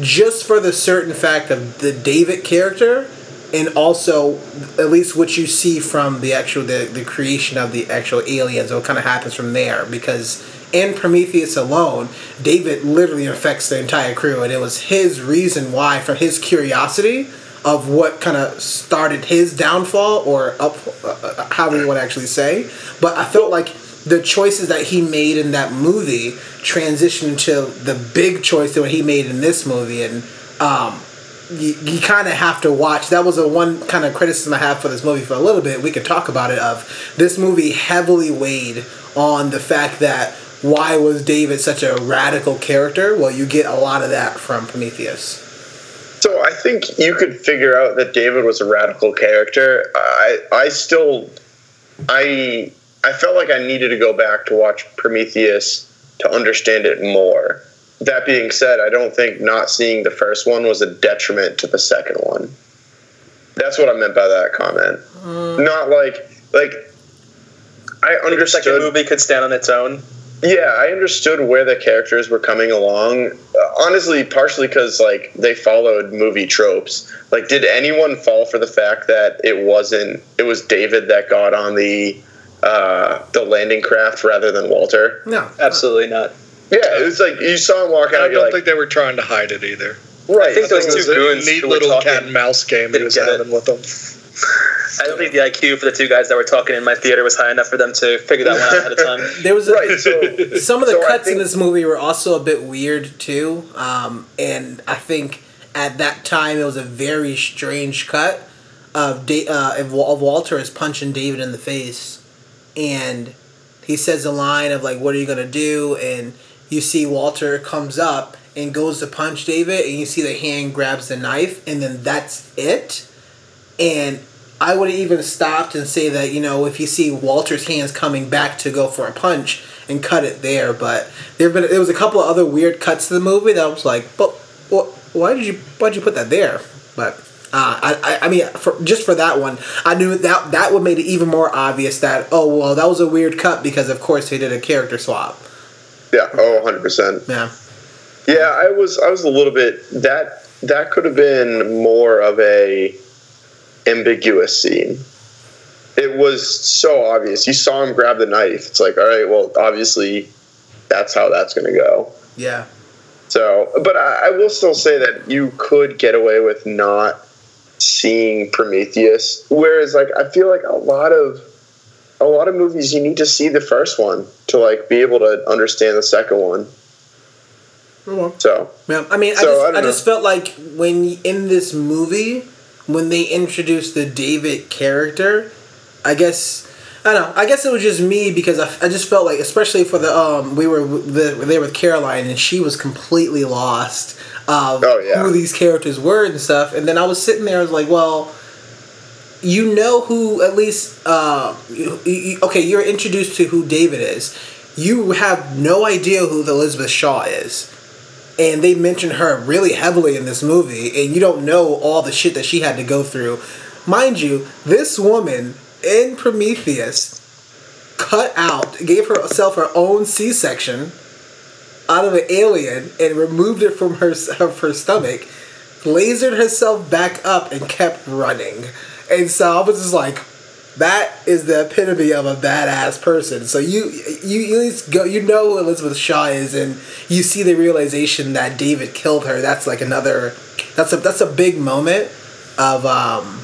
just for the certain fact of the David character and also at least what you see from the actual the, the creation of the actual aliens what kind of happens from there because in prometheus alone david literally affects the entire crew and it was his reason why from his curiosity of what kind of started his downfall or up uh, how you want to actually say but i felt like the choices that he made in that movie transitioned to the big choice that he made in this movie and um, you, you kind of have to watch. That was a one kind of criticism I have for this movie for a little bit. We could talk about it. Of this movie heavily weighed on the fact that why was David such a radical character? Well, you get a lot of that from Prometheus. So I think you could figure out that David was a radical character. I I still I I felt like I needed to go back to watch Prometheus to understand it more. That being said, I don't think not seeing the first one was a detriment to the second one. That's what I meant by that comment. Mm. Not like like I Like the second movie could stand on its own. Yeah, I understood where the characters were coming along. Uh, honestly, partially because like they followed movie tropes. Like, did anyone fall for the fact that it wasn't? It was David that got on the uh, the landing craft rather than Walter. No, Absolutely not. Yeah, it was like you saw him walk out. I don't like, think they were trying to hide it either. right. I think those it two was a goons neat little cat and mouse game he was get having with them. I don't think the IQ for the two guys that were talking in my theater was high enough for them to figure that one out ahead of time. there was a, right. So some of the So I cuts in this movie were also a bit weird too, um, and I think at that time it was a very strange cut of da- uh, of of Walter is punching David in the face, and he says a line of like, "What are you gonna do?" and you see Walter comes up and goes to punch David, and you see the hand grabs the knife, and then that's it. And I would have even stopped and say that you know if you see Walter's hands coming back to go for a punch and cut it there, but there've been there was a couple of other weird cuts to the movie that I was like, but what? Why did you why'd you put that there? But uh, I, I I mean for just for that one, I knew that that would made it even more obvious that oh well that was a weird cut because of course they did a character swap. yeah. Oh, 100 percent. Yeah. Yeah, I was I was a little bit that that could have been more of a ambiguous scene. It was so obvious. You saw him grab the knife. It's like, all right, well, obviously that's how that's going to go. Yeah. So, but I, I will still say that you could get away with not seeing Prometheus. Whereas, like, I feel like a lot of a lot of movies you need to see the first one to like be able to understand the second one. Oh, so, Yeah, I mean, I just, I I, just felt like when in this movie, when they introduced the David character, I guess I don't know. I guess it was just me because I, I just felt like, especially for the um, we were the, there with Caroline and she was completely lost of Oh, yeah. who these characters were and stuff. And then I was sitting there, I was like, well, you know who at least uh, you, you, okay, you're introduced to who David is. You have no idea who the Elizabeth Shaw is. And they mention her really heavily in this movie, and you don't know all the shit that she had to go through. Mind you, this woman in Prometheus cut out, gave herself her own C section out of an alien and removed it from her, of her stomach, lasered herself back up, and kept running. And so I was just like, that is the epitome of a badass person. So you you, at least go you know who Elizabeth Shaw is and you see the realization that David killed her. That's like another that's a that's a big moment of um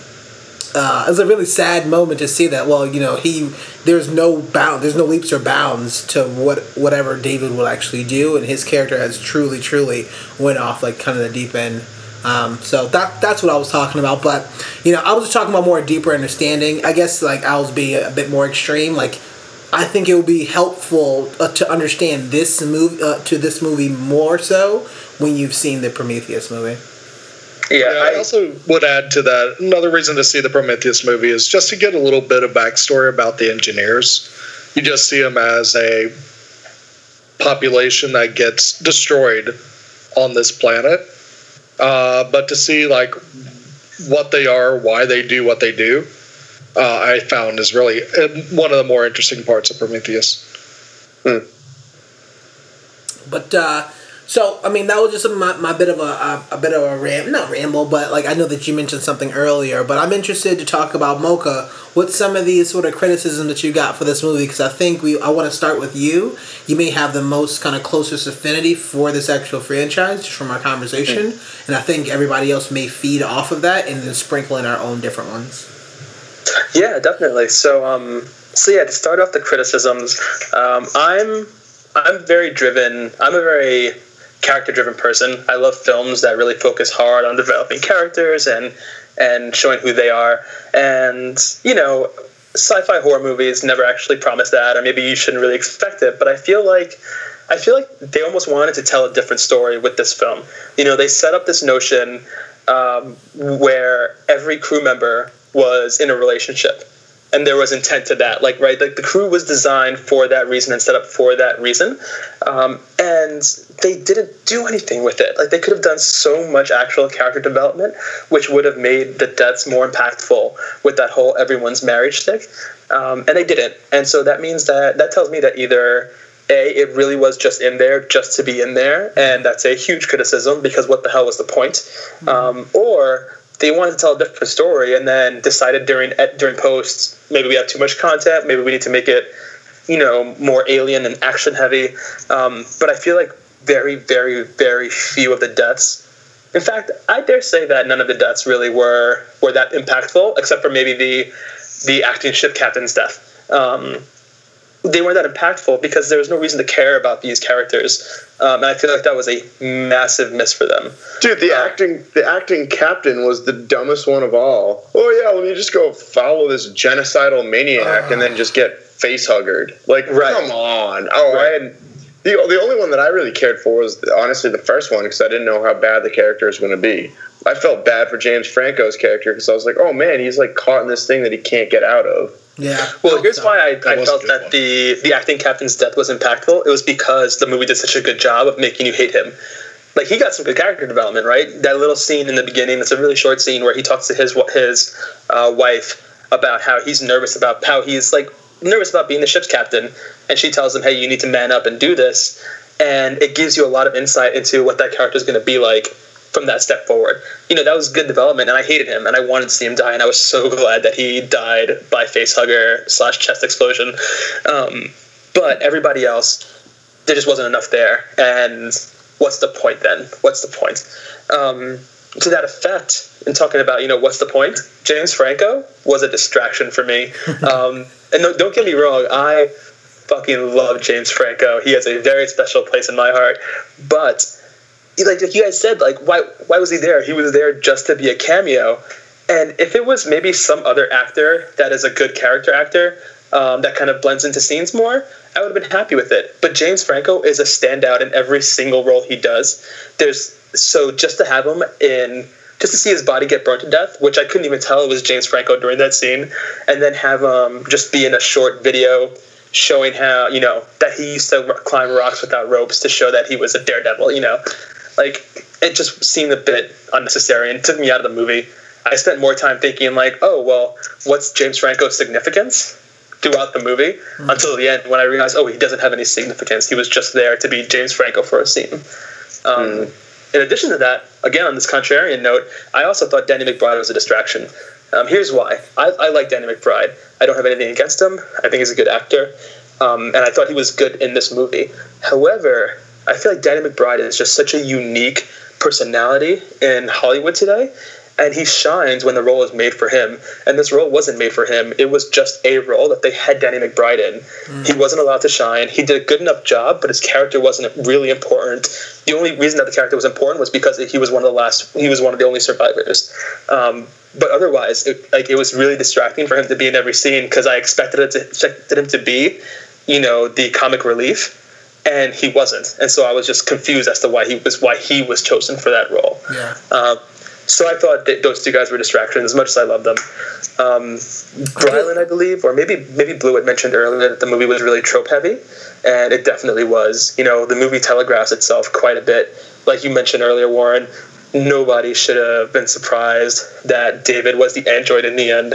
uh, it's a really sad moment to see that. Well, you know, he there's no bound, there's no leaps or bounds to what whatever David will actually do, and his character has truly, truly went off like kind of the deep end. Um, so that that's what I was talking about. But you know, I was just talking about more deeper understanding. I guess like I was being a bit more extreme. Like I think it would be helpful uh, to understand this movie uh, to this movie more so when you've seen the Prometheus movie. Yeah, Yeah, I I, also would add to that another reason to see the Prometheus movie is just to get a little bit of backstory about the engineers. You just see them as a population that gets destroyed on this planet, uh, but to see like what they are, why they do what they do, uh, I found is really uh, one of the more interesting parts of Prometheus. But uh, so I mean that was just my, my bit of a, a, a bit of a ram not ramble, but like I know that you mentioned something earlier, but I'm interested to talk about Mocha. What's some of these sort of criticism that you got for this movie? Because I think we I want to start with you. You may have the most kind of closest affinity for this actual franchise just from our conversation, and I think everybody else may feed off of that and then sprinkle in our own different ones. Yeah, definitely. So, um, so yeah, to start off the criticisms, um, I'm I'm very driven. I'm a very character-driven person. I love films that really focus hard on developing characters and and showing who they are. And you know, sci-fi horror movies never actually promise that, or maybe you shouldn't really expect it. But I feel like I feel like they almost wanted to tell a different story with this film. You know, they set up this notion um, where every crew member was in a relationship and there was intent to that like right like the crew was designed for that reason and set up for that reason um, and they didn't do anything with it. Like they could have done so much actual character development which would have made the deaths more impactful with that whole everyone's marriage stick um, and they didn't. And so that means that that tells me that either a it really was just in there just to be in there and that's a huge criticism because what the hell was the point? Um, or they wanted to tell a different story and then decided during during posts maybe we have too much content maybe we need to make it you know more alien and action heavy um, but i feel like very very very few of the deaths in fact i dare say that none of the deaths really were were that impactful except for maybe the the acting ship captain's death. Um, they weren't that impactful because there was no reason to care about these characters um, and i feel like that was a massive miss for them Dude, the Uh, acting the acting captain was the dumbest one of all. Oh yeah, let me just go follow this genocidal maniac and then just get face huggered. Like, Right. come on. Oh, I had the the only one that I really cared for was honestly the first one because I didn't know how bad the character was going to be. I felt bad for James Franco's character because I was like, oh man, he's like caught in this thing that he can't get out of. Yeah. Well, here's why I, I felt that one. the the acting captain's death was impactful. It was because the movie did such a good job of making you hate him. Like he got some good character development, right? That little scene in the beginning. It's a really short scene where he talks to his his uh, wife about how he's nervous about how he's like nervous about being the ship's captain, and she tells him, "Hey, you need to man up and do this." And it gives you a lot of insight into what that character is going to be like from that step forward. You know, that was good development, and I hated him, and I wanted to see him die, and I was so glad that he died by face hugger slash chest explosion. Um, but everybody else, there just wasn't enough there, and what's the point then? What's the point? Um, to that effect, in talking about you know what's the point, James Franco was a distraction for me. Um, and no, don't get me wrong, I fucking love James Franco. He has a very special place in my heart, but like, you guys said, like why why was he there? He was there just to be a cameo. And if it was maybe some other actor that is a good character actor, um, that kind of blends into scenes more, I would have been happy with it. But James Franco is a standout in every single role he does. There's so just to have him in just to see his body get burnt to death, which I couldn't even tell it was James Franco during that scene, and then have him just be in a short video showing how you know that he used to climb rocks without ropes to show that he was a daredevil. You know, like it just seemed a bit unnecessary and took me out of the movie. I spent more time thinking like, oh well, what's James Franco's significance throughout the movie mm-hmm. until the end when I realized, oh, he doesn't have any significance. He was just there to be James Franco for a scene. Um, mm. In addition to that, again on this contrarian note, I also thought Danny McBride was a distraction. Um, here's why. I, I, like Danny McBride. I don't have anything against him. I think he's a good actor, um, and I thought he was good in this movie. However, I feel like Danny McBride is just such a unique personality in Hollywood today and he shines when the role is made for him. And this role wasn't made for him. It was just a role that they had Danny McBride in. Mm. He wasn't allowed to shine. He did a good enough job, but his character wasn't really important. The only reason that the character was important was because he was one of the last. He was one of the only survivors. Um, but otherwise, it, like it was really distracting for him to be in every scene because I expected it to expected him to be, you know, the comic relief and he wasn't, and so I was just confused as to why he was why he was chosen for that role. Yeah. Um, so I thought that those two guys were distractions as much as I love them. Um, Brylan, I believe, or maybe maybe Blue had mentioned earlier that the movie was really trope heavy, and it definitely was. You know, the movie telegraphs itself quite a bit. Like you mentioned earlier, Warren, nobody should have been surprised that David was the android in the end.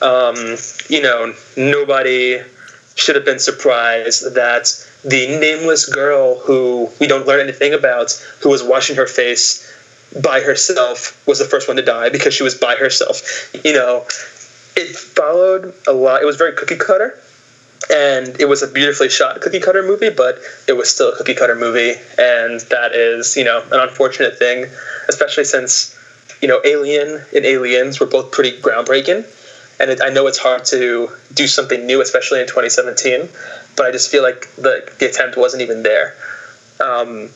Um, you know, nobody should have been surprised that the nameless girl who we don't learn anything about, who was washing her face by herself was the first one to die because she was by herself. You know, it followed a lot. It was very cookie cutter, and it was a beautifully shot cookie cutter movie, but it was still a cookie cutter movie, and that is you know an unfortunate thing, especially since you know Alien and Aliens were both pretty groundbreaking. And it, I know it's hard to do something new, especially in 2017. But I just feel like the, the attempt wasn't even there. Um,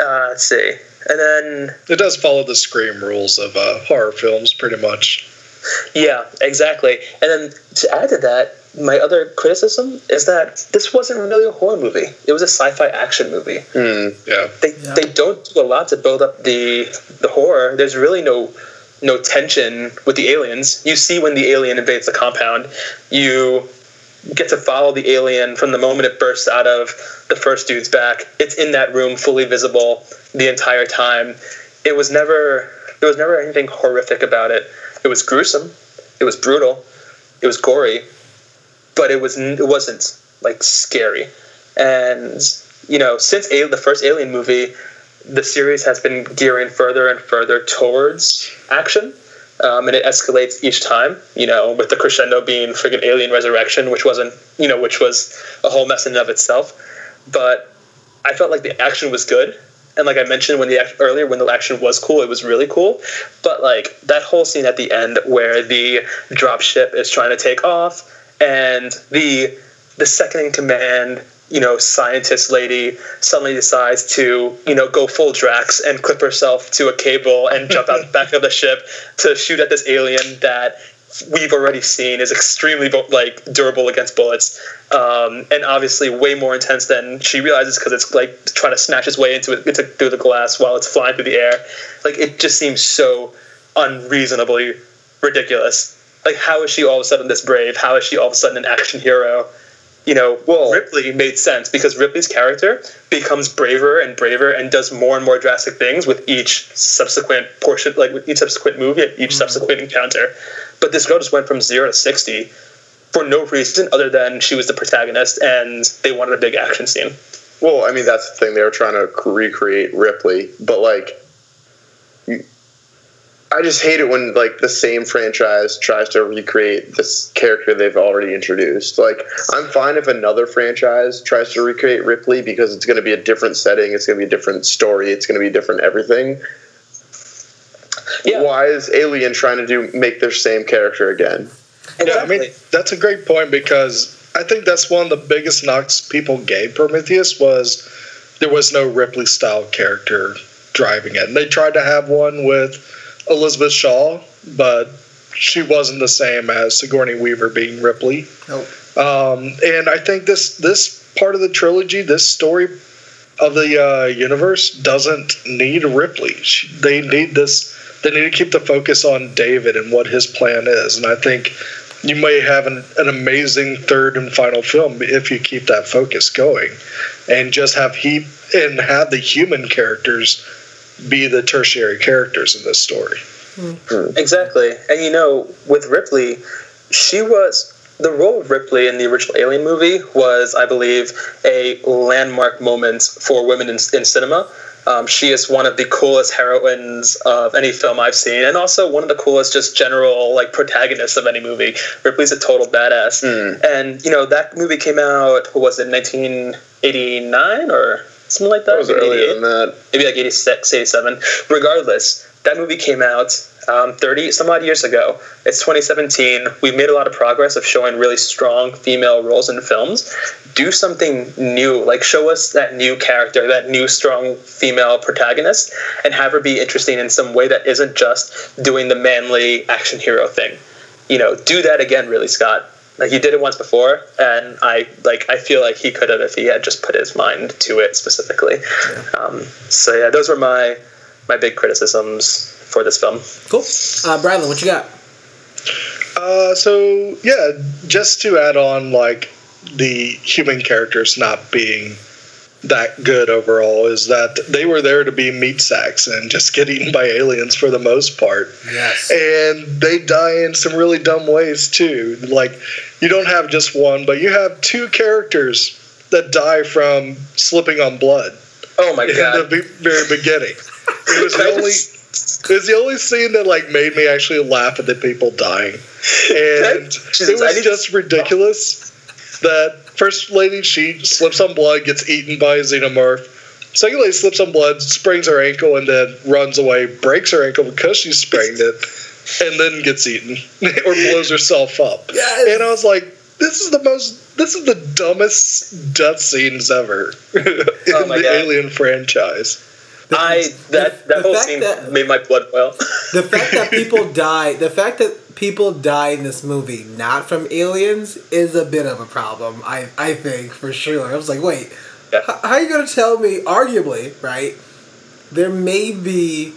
uh, let's see and then it does follow the scream rules of uh, horror films, pretty much. Yeah, exactly. And then to add to that, my other criticism is that this wasn't really a horror movie. It was a sci-fi action movie. Mm, yeah. They yeah. they don't do a lot to build up the the horror. There's really no no tension with the aliens. You see when the alien invades the compound, you get to follow the alien from the moment it bursts out of the first dude's back. It's in that room, fully visible the entire time. It was never there was never anything horrific about it. It was gruesome. It was brutal. It was gory, but it was it wasn't like scary. And you know, since a- the first Alien movie, the series has been gearing further and further towards action um, and it escalates each time. You know, with the crescendo being friggin' Alien Resurrection, which wasn't, you know, which was a whole mess in and of itself. But I felt like the action was good, and like I mentioned when the earlier when the action was cool, it was really cool. But like that whole scene at the end where the dropship is trying to take off, and the the second in command you know, scientist lady suddenly decides to, you know, go full Drax and clip herself to a cable and jump out the back of the ship to shoot at this alien that we've already seen is extremely like durable against bullets, um, and obviously way more intense than she realizes because it's like trying to smash its way into it into, through the glass while it's flying through the air. Like it just seems so unreasonably ridiculous. Like how is she all of a sudden this brave? How is she all of a sudden an action hero? You know, well, Ripley made sense because Ripley's character becomes braver and braver and does more and more drastic things with each subsequent portion, like with each subsequent movie and each mm-hmm. subsequent encounter. But this girl just went from zero to 60 for no reason other than she was the protagonist and they wanted a big action scene. Well, I mean, that's the thing. They were trying to recreate Ripley, but like, I just hate it when like the same franchise tries to recreate this character they've already introduced. Like I'm fine if another franchise tries to recreate Ripley because it's going to be a different setting, it's going to be a different story, it's going to be different everything. Yeah. Why is Alien trying to do make their same character again? Exactly. Yeah, I mean that's a great point because I think that's one of the biggest knocks people gave Prometheus was there was no Ripley style character driving it. And they tried to have one with Elizabeth Shaw, but she wasn't the same as Sigourney Weaver being Ripley. Nope. Um, and I think this this part of the trilogy, this story of the uh, universe, doesn't need Ripley. She, they need this. They need to keep the focus on David and what his plan is. And I think you may have an, an amazing third and final film if you keep that focus going, and just have he and have the human characters be the tertiary characters in this story. Exactly. And you know, with Ripley, she was the role of Ripley in the original Alien movie was, I believe, a landmark moment for women in, in cinema. Um, she is one of the coolest heroines of any film I've seen, and also one of the coolest, just general like protagonists of any movie. Ripley's a total badass, and you know that movie came out. What was it, 1989 or something like that? It was earlier than that. maybe like 86, 87. Regardless, that movie came out um, 30 some odd years ago. It's 2017. We've made a lot of progress of showing really strong female roles in films. Do something new, like show us that new character, that new strong female protagonist, and have her be interesting in some way that isn't just doing the manly action hero thing. You know, do that again, really, Scott. Like he did it once before, and I like I feel like he could have if he had just put his mind to it specifically. Um, so yeah, those were my my big criticisms for this film. Cool. Uh, Bradley, what you got? Uh, so yeah, just to add on, like the human characters not being that good overall, is that they were there to be meat sacks and just get eaten by aliens for the most part. Yes. And they die in some really dumb ways too. Like you don't have just one, but you have two characters that die from slipping on blood Oh my in the very beginning. It was the only. It was the only scene that like made me actually laugh at the people dying, and Jesus, it was just ridiculous that first lady she slips on blood, gets eaten by a xenomorph. Second lady slips on blood, sprains her ankle, and then runs away, breaks her ankle because she sprained it, and then gets eaten or blows herself up. Yes. And I was like, this is the most, this is the dumbest death scenes ever in Oh my the God. Alien franchise. I that the that whole fact scene that- made my blood boil. The fact that people die, the fact that people die in this movie not from aliens is a bit of a problem. I I think for sure. I was like, wait, Yeah. h- how are you gonna tell me? Arguably, right? There may be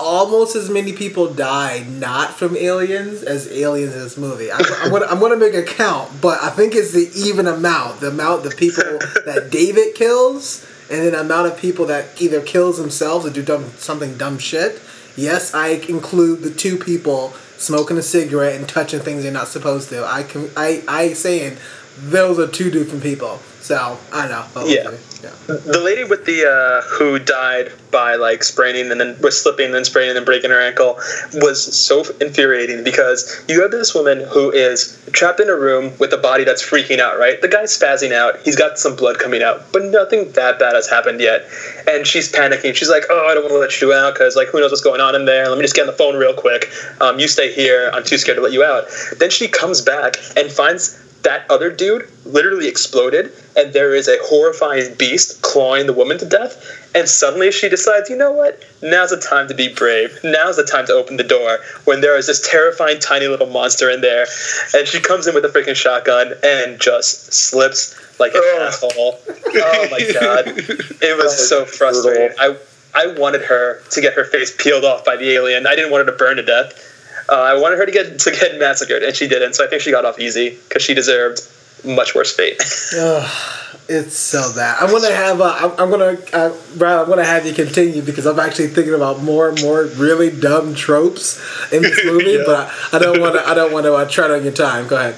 almost as many people die not from aliens as aliens in this movie. I'm, I'm gonna I'm gonna make a count, but I think it's the even amount. The amount the people that David kills, and then the amount of people that either kills themselves or do dumb, something dumb shit. Yes, I include the two people smoking a cigarette and touching things they're not supposed to. I can I I saying those are two different people. So I know. Yeah. The lady with the uh, who died by like spraining and then was slipping and then spraining and then breaking her ankle was so infuriating because you have this woman who is trapped in a room with a body that's freaking out right? The guy's spazzing out. He's got some blood coming out but nothing that bad has happened yet. And she's panicking. She's like oh i don't want to let you out because like who knows what's going on in there. Let me just get on the phone real quick. Um, you stay here. I'm too scared to let you out. Then she comes back and finds that other dude literally exploded and there is a horrifying beast clawing the woman to death and suddenly she decides you know what? Now's the time to be brave. Now's the time to open the door when there is this terrifying tiny little monster in there and she comes in with a freaking shotgun and just slips like an asshole. Oh my god. It was so frustrating. I i wanted her to get her face peeled off by the alien. I didn't want her to burn to death uh, I wanted her to get to get massacred, and she didn't. So I think she got off easy because she deserved much worse fate. Ugh, it's so bad. I'm gonna have. Uh, I'm, I'm gonna, uh, Brad. I'm gonna have you continue because I'm actually thinking about more and more really dumb tropes in this movie. Yeah. But I, I don't want to. I don't want to uh, tread on your time. Go ahead.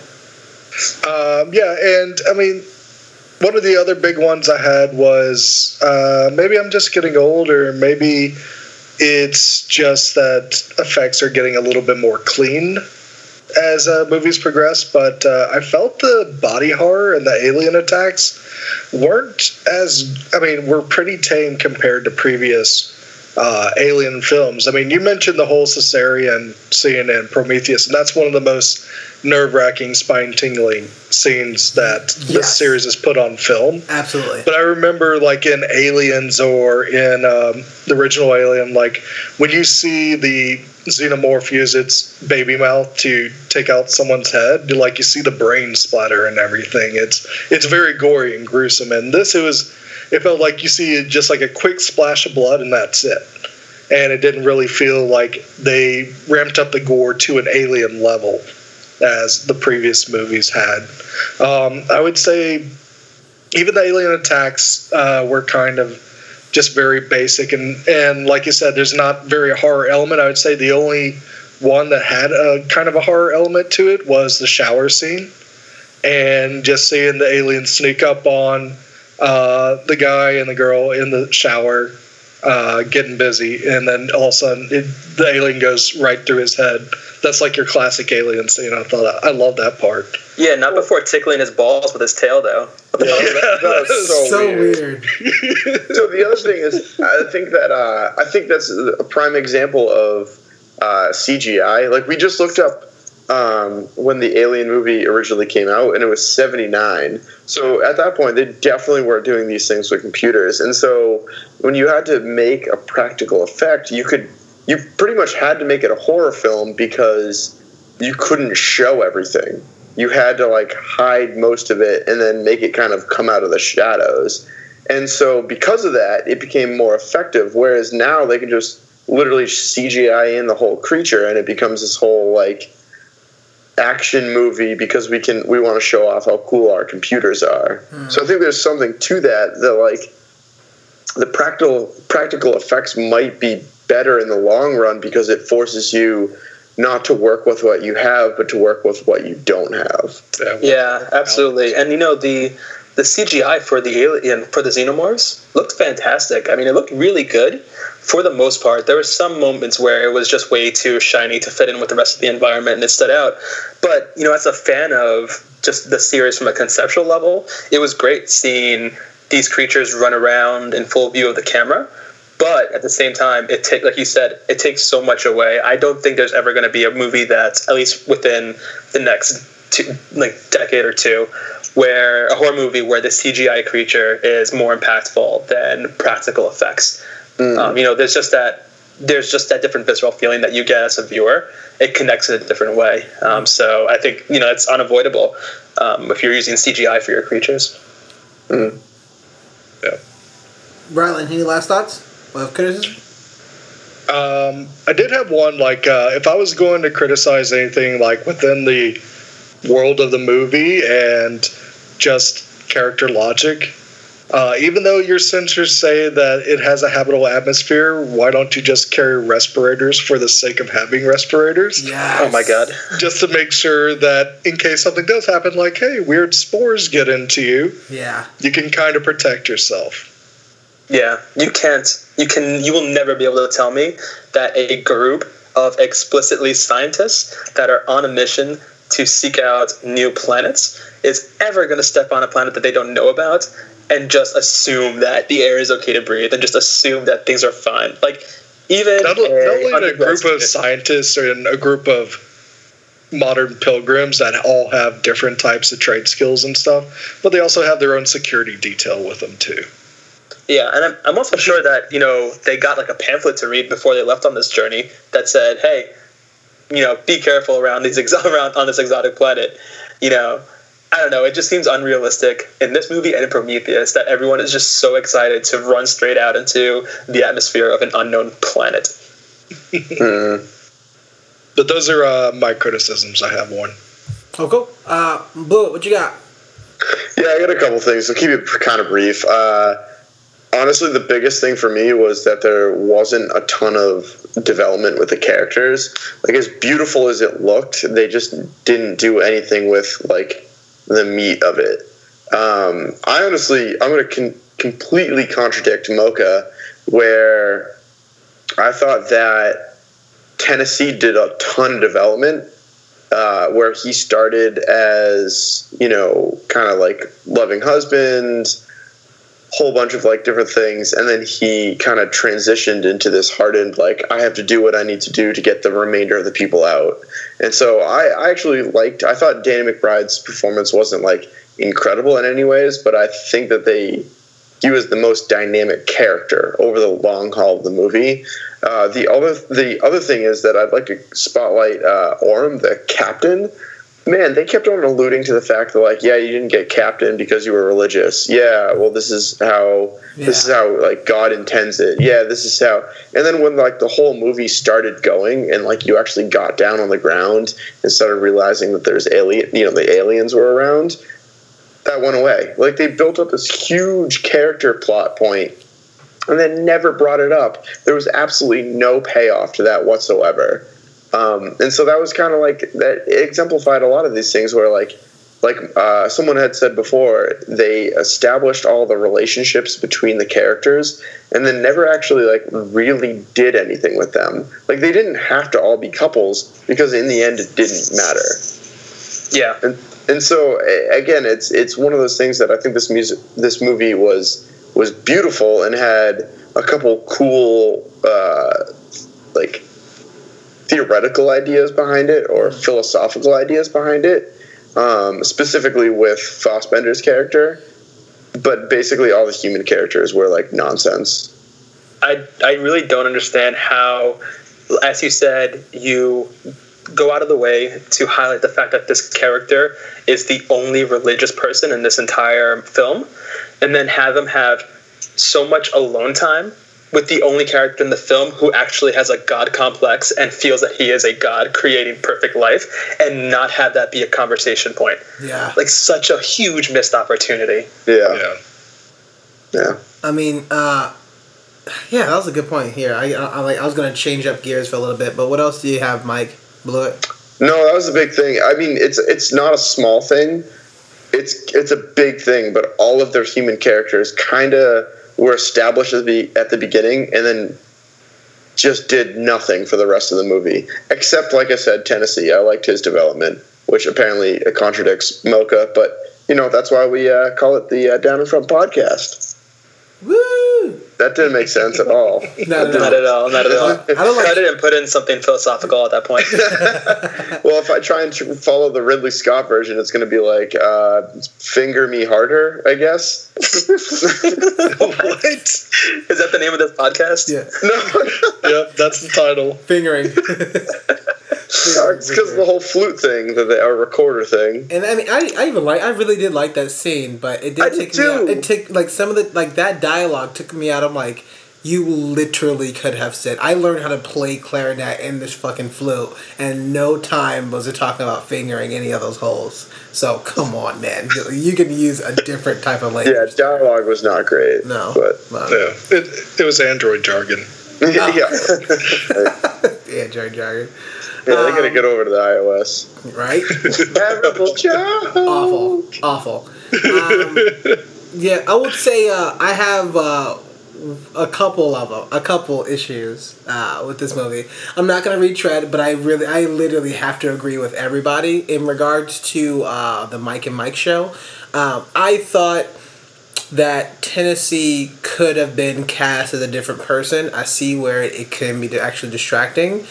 Um, yeah, and I mean, one of the other big ones I had was uh, maybe I'm just getting older. maybe it's just that effects are getting a little bit more clean as uh, movies progress. But uh, I felt the body horror and the alien attacks weren't as, I mean, were pretty tame compared to previous. Uh, alien films. I mean, you mentioned the whole cesarean scene in Prometheus, and that's one of the most nerve wracking, spine tingling scenes that this Yes. series has put on film. Absolutely. But I remember, like in Aliens or in um, the original Alien, like when you see the xenomorph use its baby mouth to take out someone's head. Like you see the brain splatter and everything. It's it's very gory and gruesome. And this it was it felt like you see just like a quick splash of blood and that's it. And it didn't really feel like they ramped up the gore to an alien level as the previous movies had. Um, I would say even the alien attacks uh, were kind of just very basic and and like you said, there's not very a horror element. I would say the only one that had a kind of a horror element to it was the shower scene, and just seeing the alien sneak up on uh, the guy and the girl in the shower. Uh, getting busy, and then all of a sudden it, the alien goes right through his head. That's like your classic alien scene. I thought I love that part. Yeah, not before tickling his balls with his tail, though. Yeah, that, that was so, So weird. weird. so the other thing is, I think that uh, I think that's a prime example of uh, CGI. Like we just looked up um, when the Alien movie originally came out, and it was '79. So at that point, they definitely weren't doing these things with computers. And so when you had to make a practical effect, you could you pretty much had to make it a horror film because you couldn't show everything. You had to like hide most of it and then make it kind of come out of the shadows. And so because of that, it became more effective. Whereas now they can just literally CGI in the whole creature and it becomes this whole like action movie because we can we want to show off how cool our computers are. Hmm. So I think there's something to that that like the practical practical effects might be better in the long run because it forces you not to work with what you have but to work with what you don't have. Yeah, absolutely. And you know the the CGI for the alien for the xenomorphs looked fantastic. I mean, it looked really good for the most part. There were some moments where it was just way too shiny to fit in with the rest of the environment and it stood out. But you know, as a fan of just the series from a conceptual level, it was great seeing these creatures run around in full view of the camera. But at the same time, it take like you said, it takes so much away. I don't think there's ever going to be a movie that's at least within the next two, like decade or two, where a horror movie where the CGI creature is more impactful than practical effects. Um, you know, there's just that there's just that different visceral feeling that you get as a viewer. It connects in a different way. Um, so I think you know it's unavoidable um, if you're using CGI for your creatures. Yeah. Rylan, any last thoughts? Well, criticism? Um, I did have one like uh, if I was going to criticize anything like within the world of the movie and just character logic. Uh, even though your sensors say that it has a habitable atmosphere, why don't you just carry respirators for the sake of having respirators? Yeah. Oh my god. Just to make sure that in case something does happen, like, hey, weird spores get into you, Yeah. you can kind of protect yourself. Yeah, you can't. You can. You will never be able to tell me that a group of explicitly scientists that are on a mission to seek out new planets is ever going to step on a planet that they don't know about and just assume that the air is okay to breathe and just assume that things are fine. Like even Not, not only a group of scientists or a group of modern pilgrims that all have different types of trade skills and stuff, but they also have their own security detail with them too. Yeah, and I'm, I'm also sure that you know they got like a pamphlet to read before they left on this journey that said, "Hey, you know, be careful around these ex- around on this exotic planet." You know, I don't know. It just seems unrealistic in this movie and in Prometheus that everyone is just so excited to run straight out into the atmosphere of an unknown planet. But those are uh, my criticisms. I have one. Oh, cool. Uh, Blue, what you got? Yeah, I got a couple things. I'll keep it kind of brief. Uh, honestly, the biggest thing for me was that there wasn't a ton of development with the characters. Like as beautiful as it looked, they just didn't do anything with like the meat of it. Um, I honestly, I'm going to con- completely contradict Mocha, where I thought that Tennessee did a ton of development uh, where he started as you know kind of like loving husband whole bunch of like different things and then he kind of transitioned into this hardened like i have to do what i need to do to get the remainder of the people out and so i, I actually liked i thought danny mcbride's performance wasn't like incredible in any ways but i think that they he was the most dynamic character over the long haul of the movie. Uh, the other the other thing is that I'd like to spotlight uh, Oram, the captain. Man, they kept on alluding to the fact that like, yeah, you didn't get captain because you were religious. Yeah, well, this is how this is how like God intends it. Yeah, this is how. And then when like the whole movie started going and like you actually got down on the ground and started realizing that there's alien, you know, the aliens were around, that went away. Like they built up this huge character plot point and then never brought it up. There was absolutely no payoff to that whatsoever. Um, and so that was kind of like that exemplified a lot of these things where like like uh, someone had said before they established all the relationships between the characters and then never actually like really did anything with them like they didn't have to all be couples because in the end it didn't matter Yeah. and and so again it's it's one of those things that I think this music this movie was was beautiful and had a couple cool uh, like theoretical ideas behind it or philosophical ideas behind it um, specifically with Fassbender's character. But basically all the human characters were like nonsense. I, I really don't understand how, as you said, you go out of the way to highlight the fact that this character is the only religious person in this entire film, and then have him have so much alone time with the only character in the film who actually has a god complex and feels that he is a god creating perfect life, and not have that be a conversation point. Yeah. Like such a huge missed opportunity. yeah Yeah. yeah I mean, uh, yeah, that was a good point here. I, I, I like. I was gonna change up gears for a little bit, but what else do you have, Mike? Blew it. No, that was a big thing. I mean, it's it's not a small thing. It's it's a big thing, but all of their human characters kind of were established at the at the beginning, and then just did nothing for the rest of the movie. Except, like I said, Tennessee. I liked his development, which apparently contradicts Mocha, but you know that's why we uh, call it the uh, Down in Front podcast. Woo! That didn't make sense at all. No, no, Not no. at all. Not at all. I don't like- Cut it and put in something philosophical at that point. well, if I try and follow the Ridley Scott version, it's going to be like uh, "Finger Me Harder," I guess. what? Is that the name of this podcast? Yeah, no, Yep, that's the title. fingering. It's because the whole flute thing, that they our recorder thing. And I mean, I, I even like, I really did like that scene, but it did I did take me out. It took like some of the like that dialogue took me out. I'm like, you literally could have said, I learned how to play clarinet in this fucking flute, and no time was it talking about fingering any of those holes. So come on, man, you can use a different type of language. Yeah, language. dialogue was not great. No, but no. Yeah, it, it was Android jargon. Yeah, yeah, yeah, Jerry Jargon, they gotta get over to the iOS. right? Terrible job. awful, awful. Um, yeah, I would say uh, I have uh, a couple of them, a couple issues uh, with this movie. I'm not gonna retread, but I really, I literally have to agree with everybody in regards to uh, the Mike and Mike show. Um, I thought that Tennessee could have been cast as a different person. I see where it can be actually distracting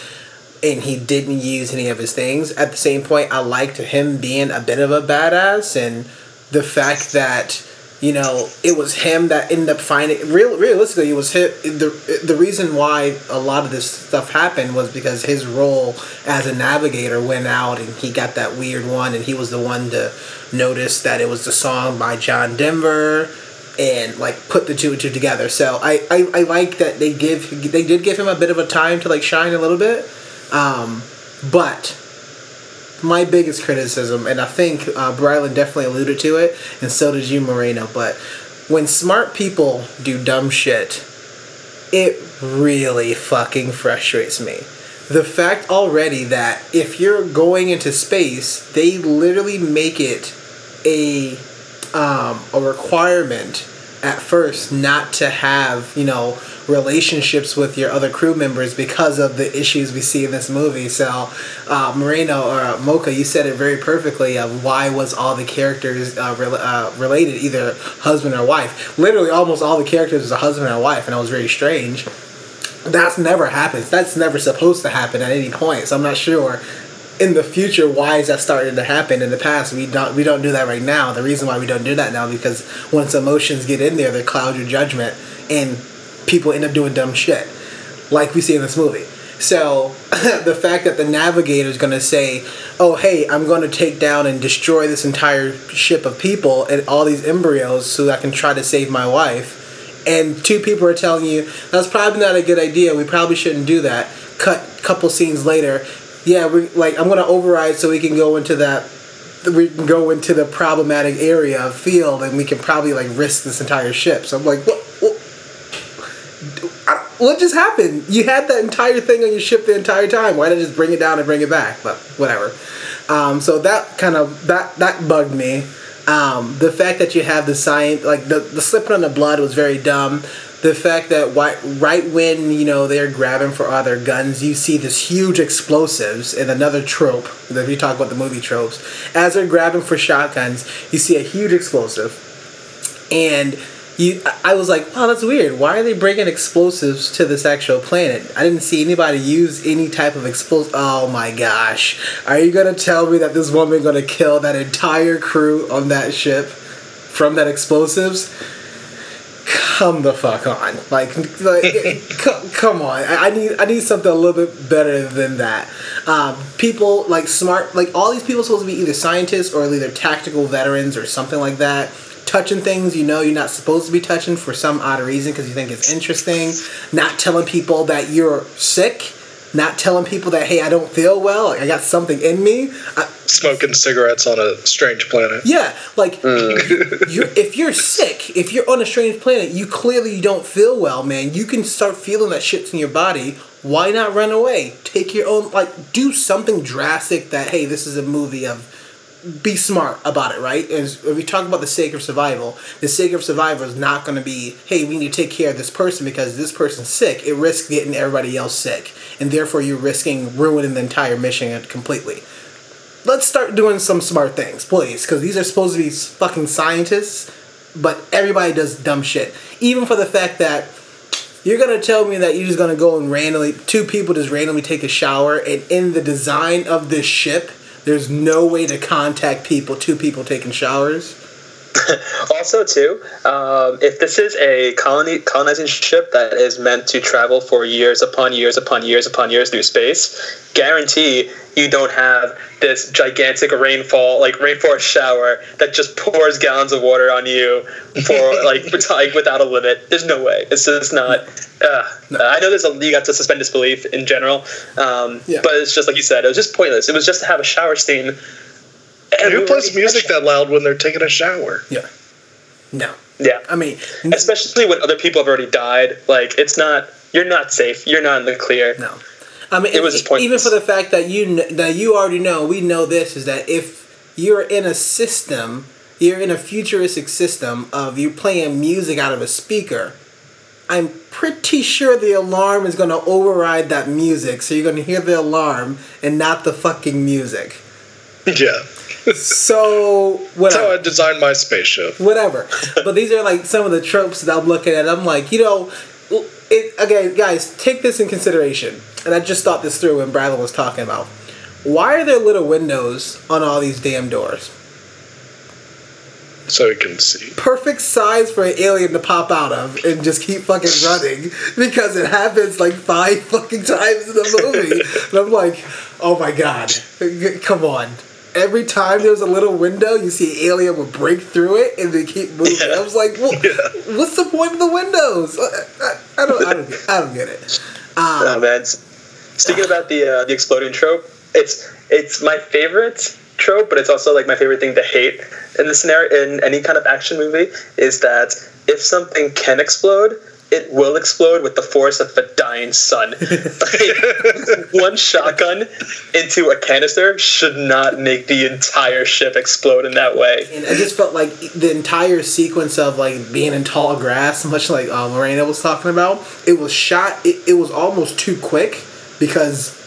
and he didn't use any of his things. At the same point, I liked him being a bit of a badass, and the fact that you know it was him that ended up finding. Real, realistically, it was him. the The reason why a lot of this stuff happened was because his role as a navigator went out, and he got that weird one, and he was the one to notice that it was the song by John Denver and like put the two and two together. So I, I, I like that they give they did give him a bit of a time to like shine a little bit. Um, but my biggest criticism, and I think uh, Brylan definitely alluded to it, and so did you, Moreno. But when smart people do dumb shit, it really fucking frustrates me. The fact already that if you're going into space, they literally make it a um, a requirement at first not to have you know relationships with your other crew members because of the issues we see in this movie. So, uh, Moreno or uh, Mocha, you said it very perfectly. Of why was all the characters uh, rel- uh, related, either husband or wife? Literally, almost all the characters was a husband and a wife, and it was very strange. That's never happens. That's never supposed to happen at any point. So I'm not sure in the future, why is that starting to happen? In the past, we don't we don't do that right now. The reason why we don't do that now because once emotions get in there, they cloud your judgment, and people end up doing dumb shit, like we see in this movie. So the fact that the navigator is going to say, "Oh, hey, I'm going to take down and destroy this entire ship of people and all these embryos so that I can try to save my wife," and two people are telling you that's probably not a good idea. We probably shouldn't do that. Cut couple scenes later, yeah, we like I'm to override so we can go into that we can go into the problematic area of field and we can probably like risk this entire ship. So I'm like, what? what? What just happened? You had that entire thing on your ship the entire time. Why didn't just bring it down and bring it back? But whatever. Um, so that kind of that that bugged me. Um, the fact that you have the science, like the the slipping on the blood, was very dumb. The fact that why, right when you know they're grabbing for all their guns, you see this huge explosives and another trope. If you talk about the movie tropes, as they're grabbing for shotguns, you see a huge explosive, and you I was like, wow, that's weird. Why are they bringing explosives to this actual planet? I didn't see anybody use any type of explosive. Oh my gosh, are you gonna tell me that this woman gonna kill that entire crew on that ship from that explosives? Come the fuck on, like, like come, come on. I, I need I need something a little bit better than that. Um, people like smart, like all these people are supposed to be either scientists or either tactical veterans or something like that touching things you know you're not supposed to be touching for some odd reason because you think it's interesting. Not telling people that you're sick. Not telling people that hey I don't feel well. Like, I got something in me. I, Smoking cigarettes on a strange planet. yeah, like mm. you if you're sick, if you're on a strange planet, you clearly don't feel well, man. You can start feeling that shit's in your body. Why not run away? Take your own like do something drastic that hey, this is a movie of be smart about it, right? And if we talk about the sake of survival, the sake of survival is not going to be, hey, we need to take care of this person because this person's sick. It risks getting everybody else sick, and therefore you're risking ruining the entire mission completely. Let's start doing some smart things, please, because these are supposed to be fucking scientists, but everybody does dumb shit. Even for the fact that you're gonna tell me that you're just gonna go and randomly two people just randomly take a shower, and in the design of this ship, there's no way to contact people. Two people taking showers. Also, too, um, if this is a colony colonizing ship that is meant to travel for years upon years upon years upon years through space, guarantee you don't have this gigantic rainfall, like rainforest shower that just pours gallons of water on you for like, for, like without a limit. There's no way. It's just not. Uh, I know there's a you got to suspend disbelief in general, um, Yeah. but it's just like you said. It was just pointless. It was just to have a shower scene. And who plays music that loud when they're taking a shower? Yeah. No. Yeah. I mean, especially when other people have already died. Like it's not you're not safe. You're not in the clear. No, I mean It was just pointless. even for the fact that you kn- that you already know. We know this is that if you're in a system, you're in a futuristic system of you playing music out of a speaker. I'm pretty sure the alarm is going to override that music, so you're going to hear the alarm and not the fucking music. Yeah. So That's how I designed my spaceship. whatever. But these are like some of the tropes that I'm looking at. I'm like, you know, it again, guys, take this in consideration. And I just thought this through when Bradley was talking about. Why are there little windows on all these damn doors? So you can see. Perfect size for an alien to pop out of and just keep fucking running because it happens like five fucking times in the movie. and I'm like, oh my god, come on. Every time there's a little window, you see alien will break through it and they keep moving. I was like, well, what's the point of the windows? I, I, I don't, I don't, get, I don't get it. Um, Oh man. Speaking about the uh, the exploding trope, it's it's my favorite trope, but it's also like my favorite thing to hate in the scenario in any kind of action movie is that if something can explode, it will explode with the force of a dying sun. Like, one shotgun into a canister should not make the entire ship explode in that way. And I just felt like the entire sequence of like being in tall grass, much like uh, Morena was talking about, it was shot. It, it was almost too quick because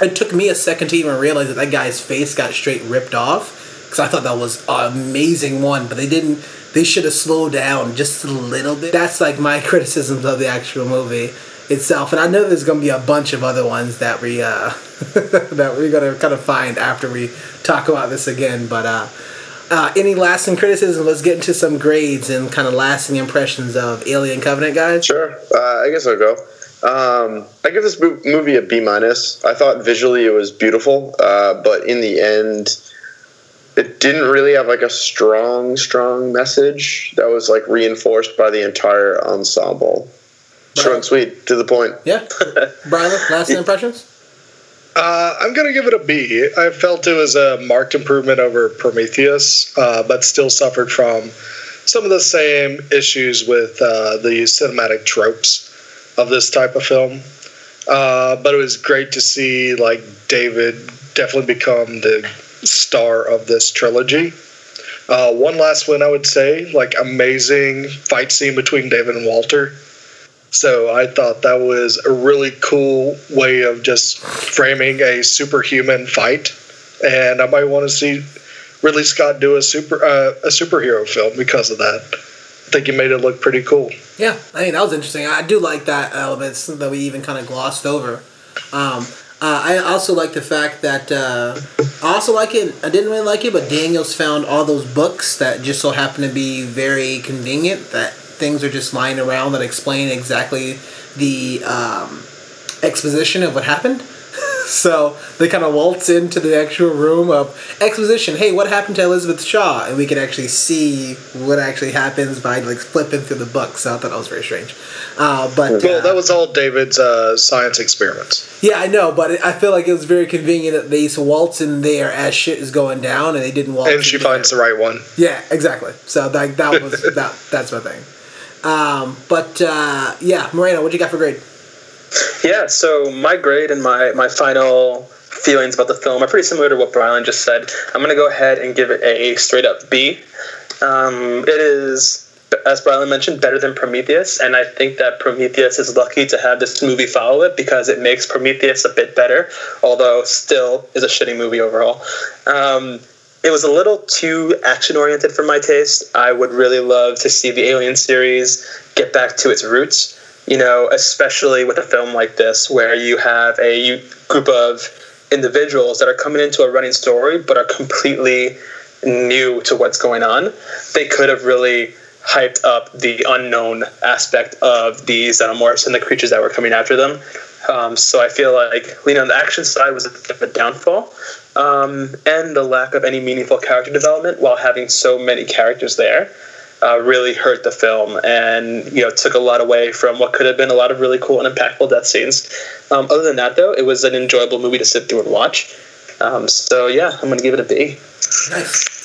it took me a second to even realize that that guy's face got straight ripped off. Because I thought that was an amazing one, but they didn't. They should have slowed down just a little bit. That's like my criticisms of the actual movie. itself. And I know there's going to be a bunch of other ones that we uh, that we're going to kind of find after we talk about this again. But uh, uh, any lasting criticism? Let's get into some grades and kind of lasting impressions of Alien Covenant, guys. Sure. Uh, I guess I'll go. Um, I give this movie a B minus. I thought visually it was beautiful, uh, but in the end, it didn't really have like a strong, strong message that was like reinforced by the entire ensemble. Short and sweet, to the point. Yeah, Brian, lasting impressions. Uh, I'm going to give it a B. I felt it was a marked improvement over Prometheus, uh, but still suffered from some of the same issues with uh, the cinematic tropes of this type of film. Uh, but it was great to see like David definitely become the star of this trilogy. Uh, one last one I would say, like amazing fight scene between David and Walter. So I thought that was a really cool way of just framing a superhuman fight, and I might want to see Ridley Scott do a super uh, a superhero film because of that. I think he made it look pretty cool. Yeah, I mean that was interesting. I do like that elements that we even kind of glossed over. Um, uh, I also like the fact that uh, I also like it. I didn't really like it, but Daniels found all those books that just so happen to be very convenient. That things are just lying around that explain exactly the um, exposition of what happened. so they kind of waltz into the actual room of exposition. Hey, what happened to Elizabeth Shaw? And we can actually see what actually happens by like flipping through the book. So I thought that was very strange. Uh, but Well, uh, that was all David's uh, science experiments. yeah, I know, but I feel like it was very convenient that they used to waltz in there as shit is going down, and they didn't waltz. And she in there. finds the right one. Yeah, exactly. So like that was that. That's my thing. Um, but uh, yeah, Moreno, what you got for grade? Yeah, so my grade and my, my final feelings about the film are pretty similar to what Brian just said. I'm going to go ahead and give it a straight up B. Um, it is, as Brian mentioned, better than Prometheus, and I think that Prometheus is lucky to have this movie follow it because it makes Prometheus a bit better, although still is a shitty movie overall. Um, it was a little too action oriented for my taste. I would really love to see the Alien series get back to its roots. You know, especially with a film like this, where you have a group of individuals that are coming into a running story but are completely new to what's going on. They could have really hyped up the unknown aspect of these xenomorphs and the creatures that were coming after them. Um, so I feel like leaning on the action side was a bit of a downfall, um, and the lack of any meaningful character development while having so many characters there uh, really hurt the film, and you know took a lot away from what could have been a lot of really cool and impactful death scenes. Um, other than that, though, it was an enjoyable movie to sit through and watch. Um, so yeah, I'm gonna give it a B. Nice.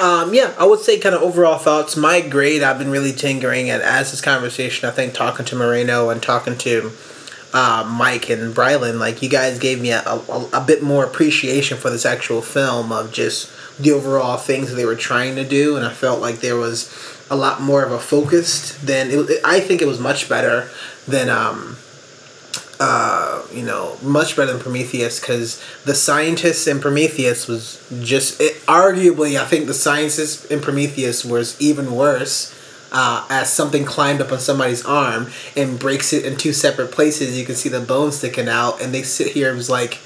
Um, yeah, I would say kind of overall thoughts. My grade, I've been really tinkering at as this conversation. I think talking to Moreno and talking to uh, Mike and Brylan, like you guys gave me a, a, a bit more appreciation for this actual film of just the overall things that they were trying to do, and I felt like there was a lot more of a focused than it, I think it was much better than um, uh, you know, much better than Prometheus because the scientists in Prometheus was just it, arguably. I think the scientists in Prometheus was even worse. Uh, as something climbed up on somebody's arm and breaks it in two separate places, you can see the bone sticking out, and they sit here and was like,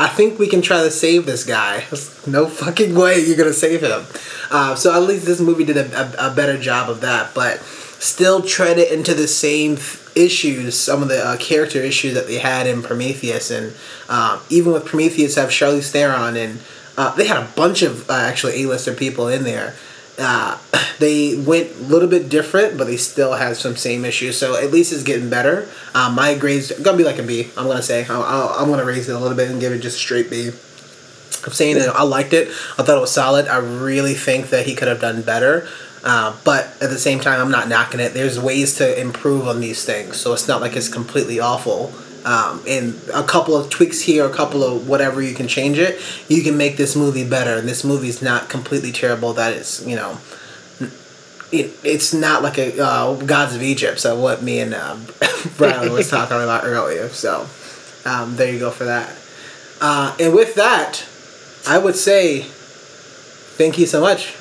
I think we can try to save this guy. No fucking way you're gonna save him. Uh, so at least this movie did a, a, a better job of that, but still tread it into the same issues, some of the uh, character issues that they had in Prometheus, and uh, even with Prometheus, have Charlize Theron, and uh, they had a bunch of uh, actually A-lister people in there. Uh, they went a little bit different, but they still had some same issues. So at least it's getting better. Uh, my grade's gonna be like a B. I'm gonna say I'll, I'm gonna raise it a little bit and give it just a straight B. I'm saying that I liked it. I thought it was solid. I really think that he could have done better. Uh, but at the same time, I'm not knocking it. There's ways to improve on these things, so it's not like it's completely awful. Um, and a couple of tweaks here, a couple of whatever you can change it, you can make this movie better. And this movie's not completely terrible. That is, you know, it, it's not like a uh, Gods of Egypt. So what me and uh, Brian was talking about earlier. So um, there you go for that. Uh, and with that, I would say thank you so much.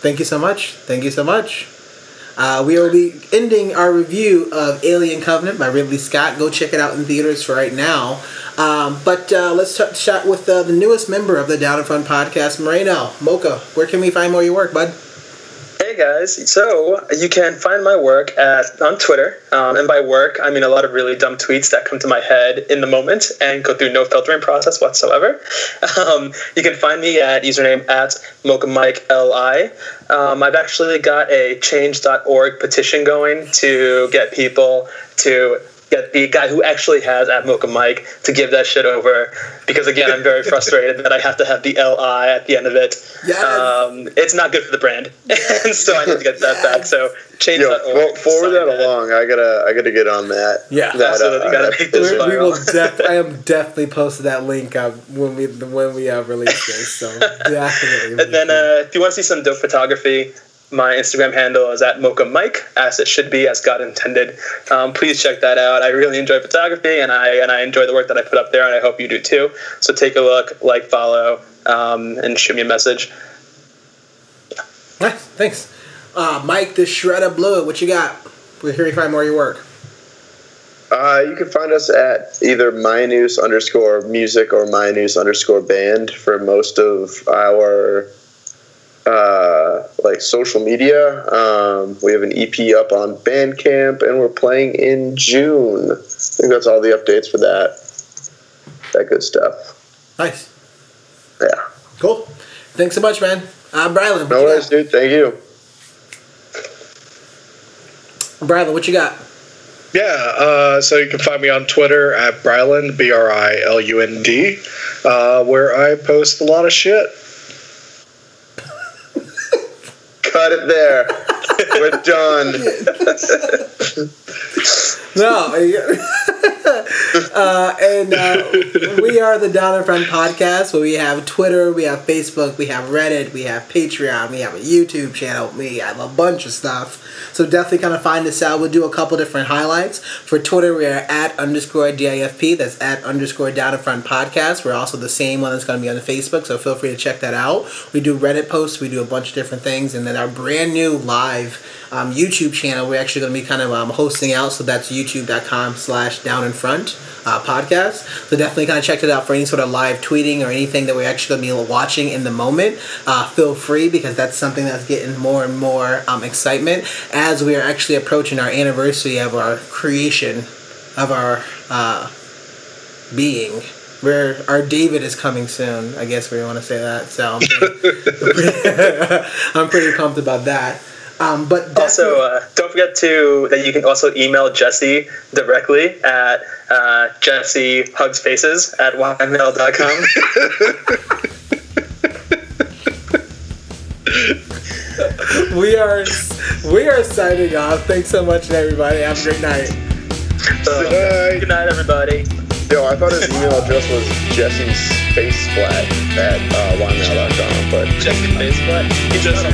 Thank you so much. Thank you so much. Uh, we will be ending our review of Alien Covenant by Ridley Scott. Go check it out in theaters right now. Um, but uh, let's t- chat with uh, the newest member of the Down in Front podcast, Moreno. Mocha, where can we find more of your work, bud? Hey guys, so you can find my work at on Twitter, um, and by work I mean a lot of really dumb tweets that come to my head in the moment and go through no filtering process whatsoever. Um, you can find me at username at mokamikeli. Um, I've actually got a change.org petition going to get people to get the guy who actually has at Mocha Mike to give that shit over because again I'm very frustrated that I have to have the LI at the end of it. Yes. Um, it's not good for the brand, and so I need to get that back. So change Yo, that. for, forward that, along. I gotta, I gotta get on that. Yeah. that, uh, gotta that make this petition. We, we will def- I am definitely posting that link up when we when we uh, release this. So definitely. And then uh, if you want to see some dope photography, my Instagram handle is at Mocha Mike, as it should be, as God intended. Um, please check that out. I really enjoy photography, and I and I enjoy the work that I put up there, and I hope you do too. So take a look, like, follow, um, and shoot me a message. Nice, thanks. Uh, Mike, the Shredder Blew It. What you got? We're here to find more of your work. Uh, you can find us at either minus underscore music or minus underscore band for most of our uh, like social media. Um, we have an EP up on Bandcamp, and we're playing in June. I think that's all the updates for that. That good stuff. Nice, Yeah. cool. Thanks so much, man. Uh, Brylan, what No worries, dude. Thank you. got? Brylan, what you got? Yeah, uh, so you can find me on Twitter at Bryland, B R I L U N D, uh, where I post a lot of shit. Cut it there. We're done. No. uh, and uh, we are the in Front podcast where we have Twitter, we have Facebook, we have Reddit, we have Patreon, we have a YouTube channel, we have a bunch of stuff. So definitely kind of find us out. We'll do a couple different highlights. For Twitter, we are at underscore DIFP. That's at underscore in Front podcast. We're also the same one that's going to be on the Facebook, so feel free to check that out. We do Reddit posts, we do a bunch of different things, and then our brand new live um, YouTube channel we're actually going to be kind of um, hosting out. So that's youtube.com slash down in front uh, podcast. So definitely kind of check it out for any sort of live tweeting or anything that we're actually going to be watching in the moment. Uh, feel free because that's something that's getting more and more um, excitement as we are actually approaching our anniversary of our creation of our uh, being. Where our David is coming soon, I guess we want to say that. So I'm pretty, I'm pretty pumped about that. Um, but Also, uh, don't forget to that you can also email Jesse directly at uh, Jesse Hugs Faces at ymail.com. we are we are signing off. Thanks so much, everybody. Have a great night. Uh, good night, everybody. Yo, I thought his email address was Jesse's face flat at uh, ymail.com, but Jesse Faceflat. He just